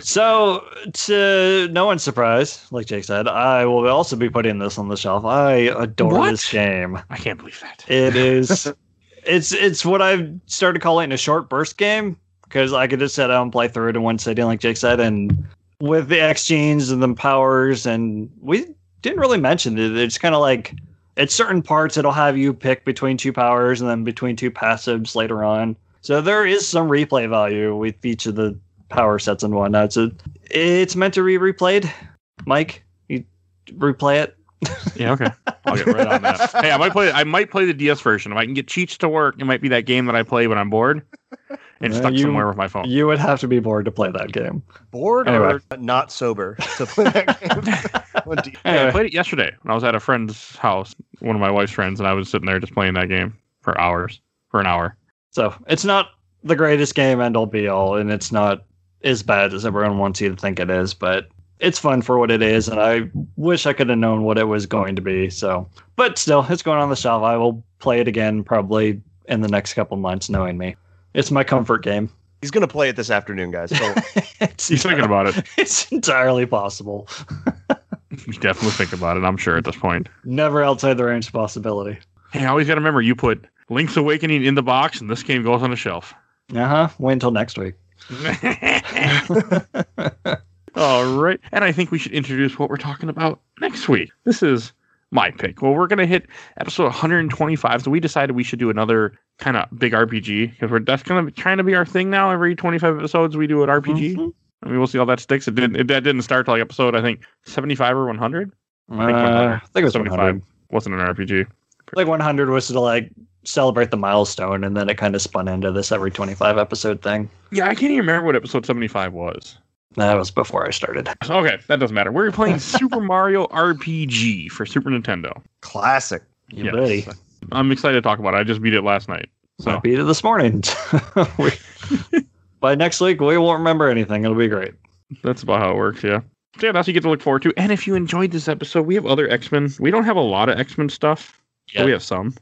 So, to no one's surprise, like Jake said, I will also be putting this on the shelf. I adore What? this game. I can't believe that. It is, it's it's what I've started calling a short burst game because I could just sit down and play through it in one sitting, like Jake said, and with the X genes and the powers, and we didn't really mention it. It's kind of like at certain parts it'll have you pick between two powers and then between two passives later on. So there is some replay value with each of the power sets and whatnot. So it's meant to be replayed. Mike, you replay it. Yeah, okay. I'll get right on that. Hey, I might play. I might play the DS version. If I can get cheats to work, it might be that game that I play when I'm bored and Yeah, stuck you- somewhere with my phone. You would have to be bored to play that game. bored Anyway. or not sober to play that game? What do Hey, I played it yesterday when I was at a friend's house, one of my wife's friends, and I was sitting there just playing that game for hours, for an hour. So it's not the greatest game end all be all, and it's not as bad as everyone wants you to think it is, but it's fun for what it is, and I wish I could have known what it was going to be. So, but still, it's going on the shelf. I will play it again probably in the next couple months, knowing me. It's my comfort game. He's going to play it this afternoon, guys. So it's, He's thinking about it. it's entirely possible. He's definitely think about it. I'm sure at this point. Never outside the range of possibility. Hey, I always got to remember you put Link's Awakening in the box, and this game goes on the shelf. Uh huh. Wait until next week. All right. And I think we should introduce what we're talking about next week. This is my pick. Well, we're going to hit episode 125. So we decided we should do another kind of big RPG because we're that's going to trying to be our thing now. Every 25 episodes, we do an RPG. Mhm. I mean, we'll see how that sticks. It didn't. It, that didn't start till like episode I think 75 or 100. Uh, I think it was 75. 100. Wasn't an RPG. like 100 was to like celebrate the milestone and then it kind of spun into this every 25 episode thing Yeah, I can't even remember what episode 75 was. That was before i started Okay, that doesn't matter. We're playing Super Mario RPG for Super Nintendo. classic. you Yes. buddy I'm excited to talk about it. I just beat it last night. so I beat it this morning We- by next week we won't remember anything it'll be great That's about how it works, yeah. So yeah, that's what you get to look forward to. And if you enjoyed this episode, we have other X Men. We don't have a lot of X Men stuff, but Yeah. we have some.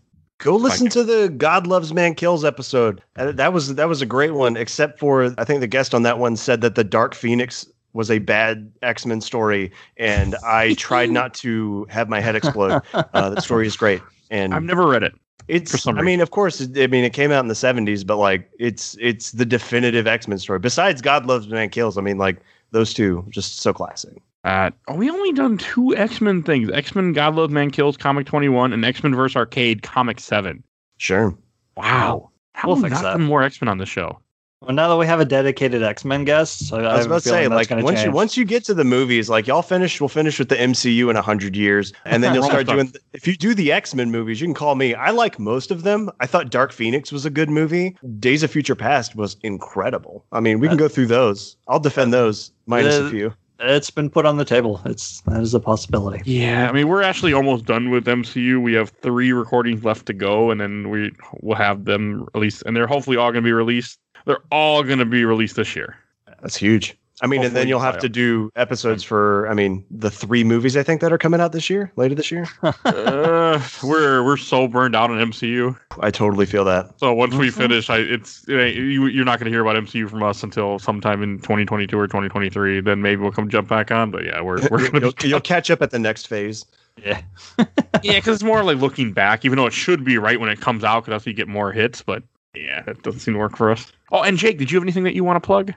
Go listen to the God Loves Man Kills episode. That was that was a great one. Except for I think the guest on that one said that the Dark Phoenix was a bad X Men story, and I tried not to have my head explode. Uh, the story is great, and I've never read it. it's. some I mean, of course, it- I mean it came out in the '70s, but like it's it's the definitive X Men story. Besides God Loves Man Kills, I mean, like those two just so classic. Uh, we only done two X Men things: X Men God Loves Man Kills Comic Twenty One and X Men Verse Arcade Comic Seven. Sure. Wow, how We'll have we fix not that. done more X Men on the show? well now that we have a dedicated x-men guest so I was about to say, like once you once you get to the movies, like y'all finish, we'll finish with the MCU in hundred years, and then you'll start stuff. doing. If you do the X Men movies, you can call me. I like most of them. I thought Dark Phoenix was a good movie. Days of Future Past was incredible. I mean, we can go through those. I'll defend those minus Uh, a few. It's been put on the table it's that is a possibility Yeah, I mean we're actually almost done with MCU. We have three recordings left to go, and then we will have them released, and they're hopefully all going to be released. They're all going to be released this year. That's huge. I mean, and then you'll have to do episodes for. I mean, the three movies I think that are coming out this year, later this year. uh, we're we're so burned out on MCU. I totally feel that. So once we Mhm. finish, I it's it ain't, you, you're not going to hear about MCU from us until sometime in 2022 or 2023. Then maybe we'll come jump back on. But yeah, we're we're going you'll, to you'll catch up at the next phase. yeah yeah, because it's more like looking back, even though it should be right when it comes out, because that's how you get more hits. But yeah, that doesn't seem to work for us. Oh, and Jake, did you have anything that you want to plug?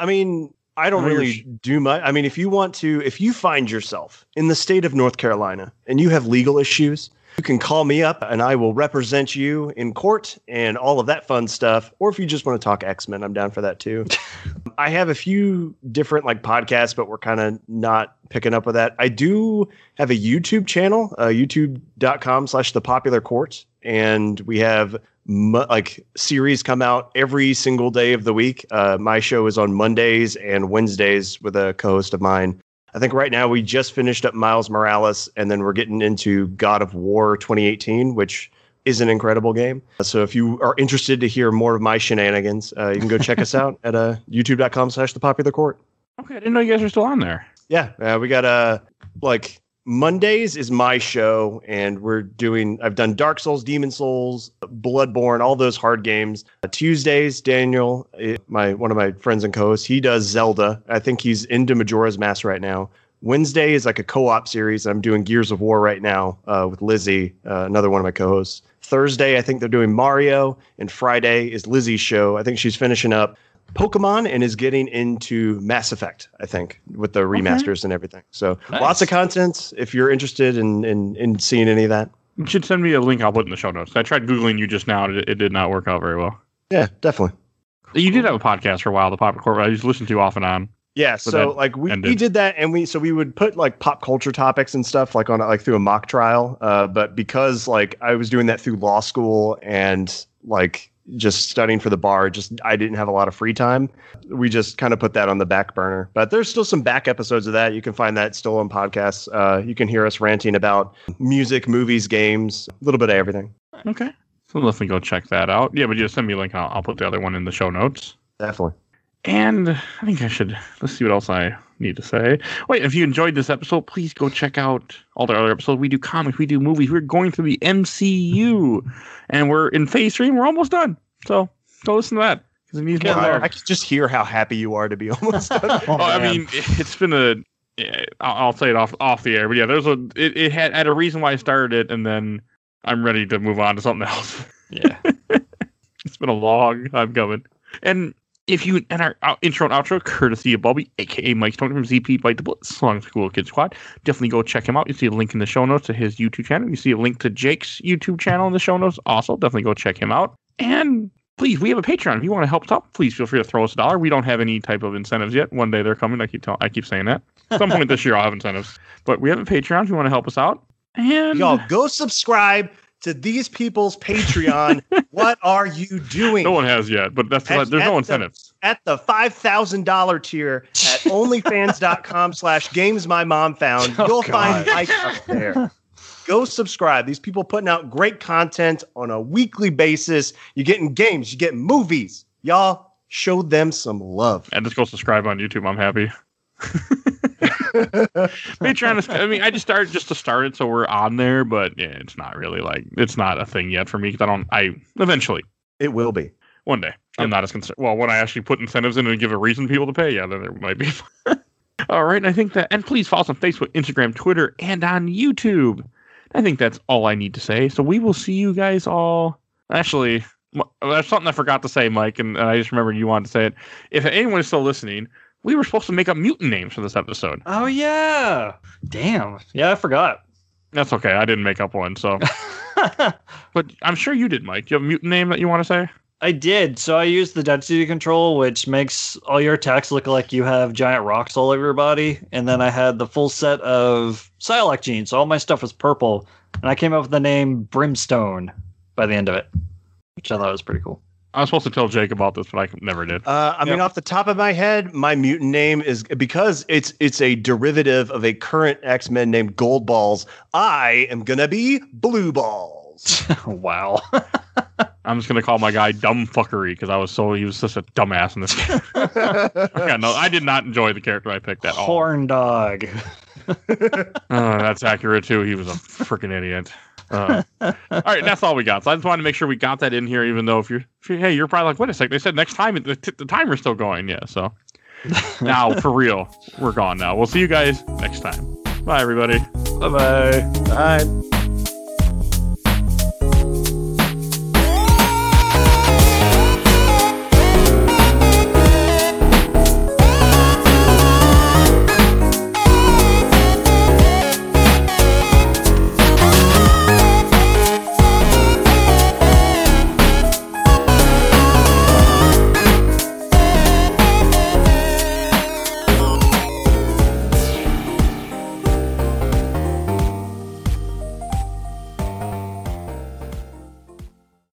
I mean, I don't really do much. I mean, if you want to, if you find yourself in the state of North Carolina and you have legal issues, you can call me up and I will represent you in court and all of that fun stuff. Or if you just want to talk X Men, I'm down for that too. I have a few different like podcasts, but we're kind of not picking up with that. I do have a YouTube channel, uh, youtube.com slash the popular court. And we have mu- like series come out every single day of the week. Uh, my show is on Mondays and Wednesdays with a co-host of mine. I think right now we just finished up Miles Morales, and then we're getting into God of War 2018, which is an incredible game. So if you are interested to hear more of my shenanigans, uh, you can go check us out at uh, youtube.com slash the popular court. Okay, I didn't know you guys were still on there. Yeah, uh, we got a uh, like Mondays is my show, and we're doing. I've done Dark Souls, Demon Souls, Bloodborne, all those hard games. Uh, Tuesdays, Daniel, eh, my one of my friends and co-hosts, he does Zelda. I think he's into Majora's Mask right now. Wednesday is like a co-op series. I'm doing Gears of War right now uh, with Lizzie, uh, another one of my co-hosts. Thursday, I think they're doing Mario, and Friday is Lizzie's show. I think she's finishing up Pokemon and is getting into Mass Effect, I think, with the remasters and everything. So Nice. lots of content if you're interested in, in in seeing any of that. You should send me a link. I'll put in the show notes. I tried googling you just now. It, it did not work out very well. Yeah, definitely. You did have a podcast for a while, the Pop Court. I just listened to off and on. Yeah, So so, like we, we did that and we so we would put like pop culture topics and stuff like on like through a mock trial. Uh, but because like I was doing that through law school and like just studying for the bar, just I didn't have a lot of free time. We just kind of put that on the back burner. But there's still some back episodes of that. You can find that still on podcasts. Uh, you can hear us ranting about music, movies, games, a little bit of everything. Okay. So definitely go check that out. Yeah, but just send me a link. I'll, I'll put the other one in the show notes. Definitely. And I think I should let's see what else I need to say. Wait, if you enjoyed this episode, please go check out all the other episodes. We do comics, we do movies. We're going through the MCU, and we're in phase three. and We're almost done. So go listen to that because it needs more. I. I can just hear how happy you are to be almost done. Oh, I mean, it's been a. yeah, I'll, I'll say it off off the air, but yeah, there's a. It, it had had a reason why I started it, and then I'm ready to move on to something else. Yeah. It's been a long time coming. And if you and our out, intro and outro, courtesy of Bobby, aka Mike Stone from ZP Bite the Blitz, Song School Kid Squad, definitely go check him out. You see a link in the show notes to his YouTube channel. You see a link to Jake's YouTube channel in the show notes. Also, definitely go check him out. And please, we have a Patreon. If you want to help us out, please feel free to throw us a dollar. We don't have any type of incentives yet. One day they're coming. I keep telling, I keep saying that. At some point this year, I'll have incentives. But we have a Patreon. If you want to help us out, and Y'all go subscribe to these people's Patreon. what are you doing? no one has yet. But that's At- there's at no the- incentives. at the five thousand dollar tier at onlyfans.com slash games my mom found. Oh, You'll God. find Mike up there. Go subscribe. These people putting out great content on a weekly basis. You're getting games, you're getting movies. Y'all show them some love. And just go subscribe on YouTube. I'm happy. Patreon is. I mean, I just started just to start it, so we're on there. But yeah, it's not really like it's not a thing yet for me because I don't. I eventually It will be. one day I'm not as concerned. Well, when I actually put incentives in and give a reason for people to pay, yeah, then there might be. all right, and I think that. And please follow us on Facebook, Instagram, Twitter, and on YouTube. I think that's all I need to say. So we will see you guys all. Actually, there's something I forgot to say, Mike, and I just remembered you wanted to say it. If anyone is still listening, we were supposed to make up mutant names for this episode. Oh yeah. Damn. Yeah, I forgot. That's okay. I didn't make up one. So, but I'm sure you did, Mike. Do you have a mutant name that you want to say? I did. So I used the density control, which makes all your attacks look like you have giant rocks all over your body. And then I had the full set of Psylocke genes. So all my stuff was purple. And I came up with the name Brimstone by the end of it, which I thought was pretty cool. I was supposed to tell Jake about this, but I never did. Uh, I mean, off the top of my head, my mutant name is because it's it's a derivative of a current X Men named Gold Balls. I am gonna be Blue Balls. wow. I'm just gonna call my guy dumb fuckery because I was so he was such a dumbass in this game. yeah, no, I did not enjoy the character I picked at all. Horn dog. Uh, that's accurate too. He was a freaking idiot. Uh, all right, that's all we got. So I just wanted to make sure we got that in here, even though if you're, if you're hey, you're probably like, wait a sec, they said next time the, t- the timer's still going. Yeah, so now for real, we're gone now. We'll see you guys next time. Bye, everybody. Bye bye. Bye.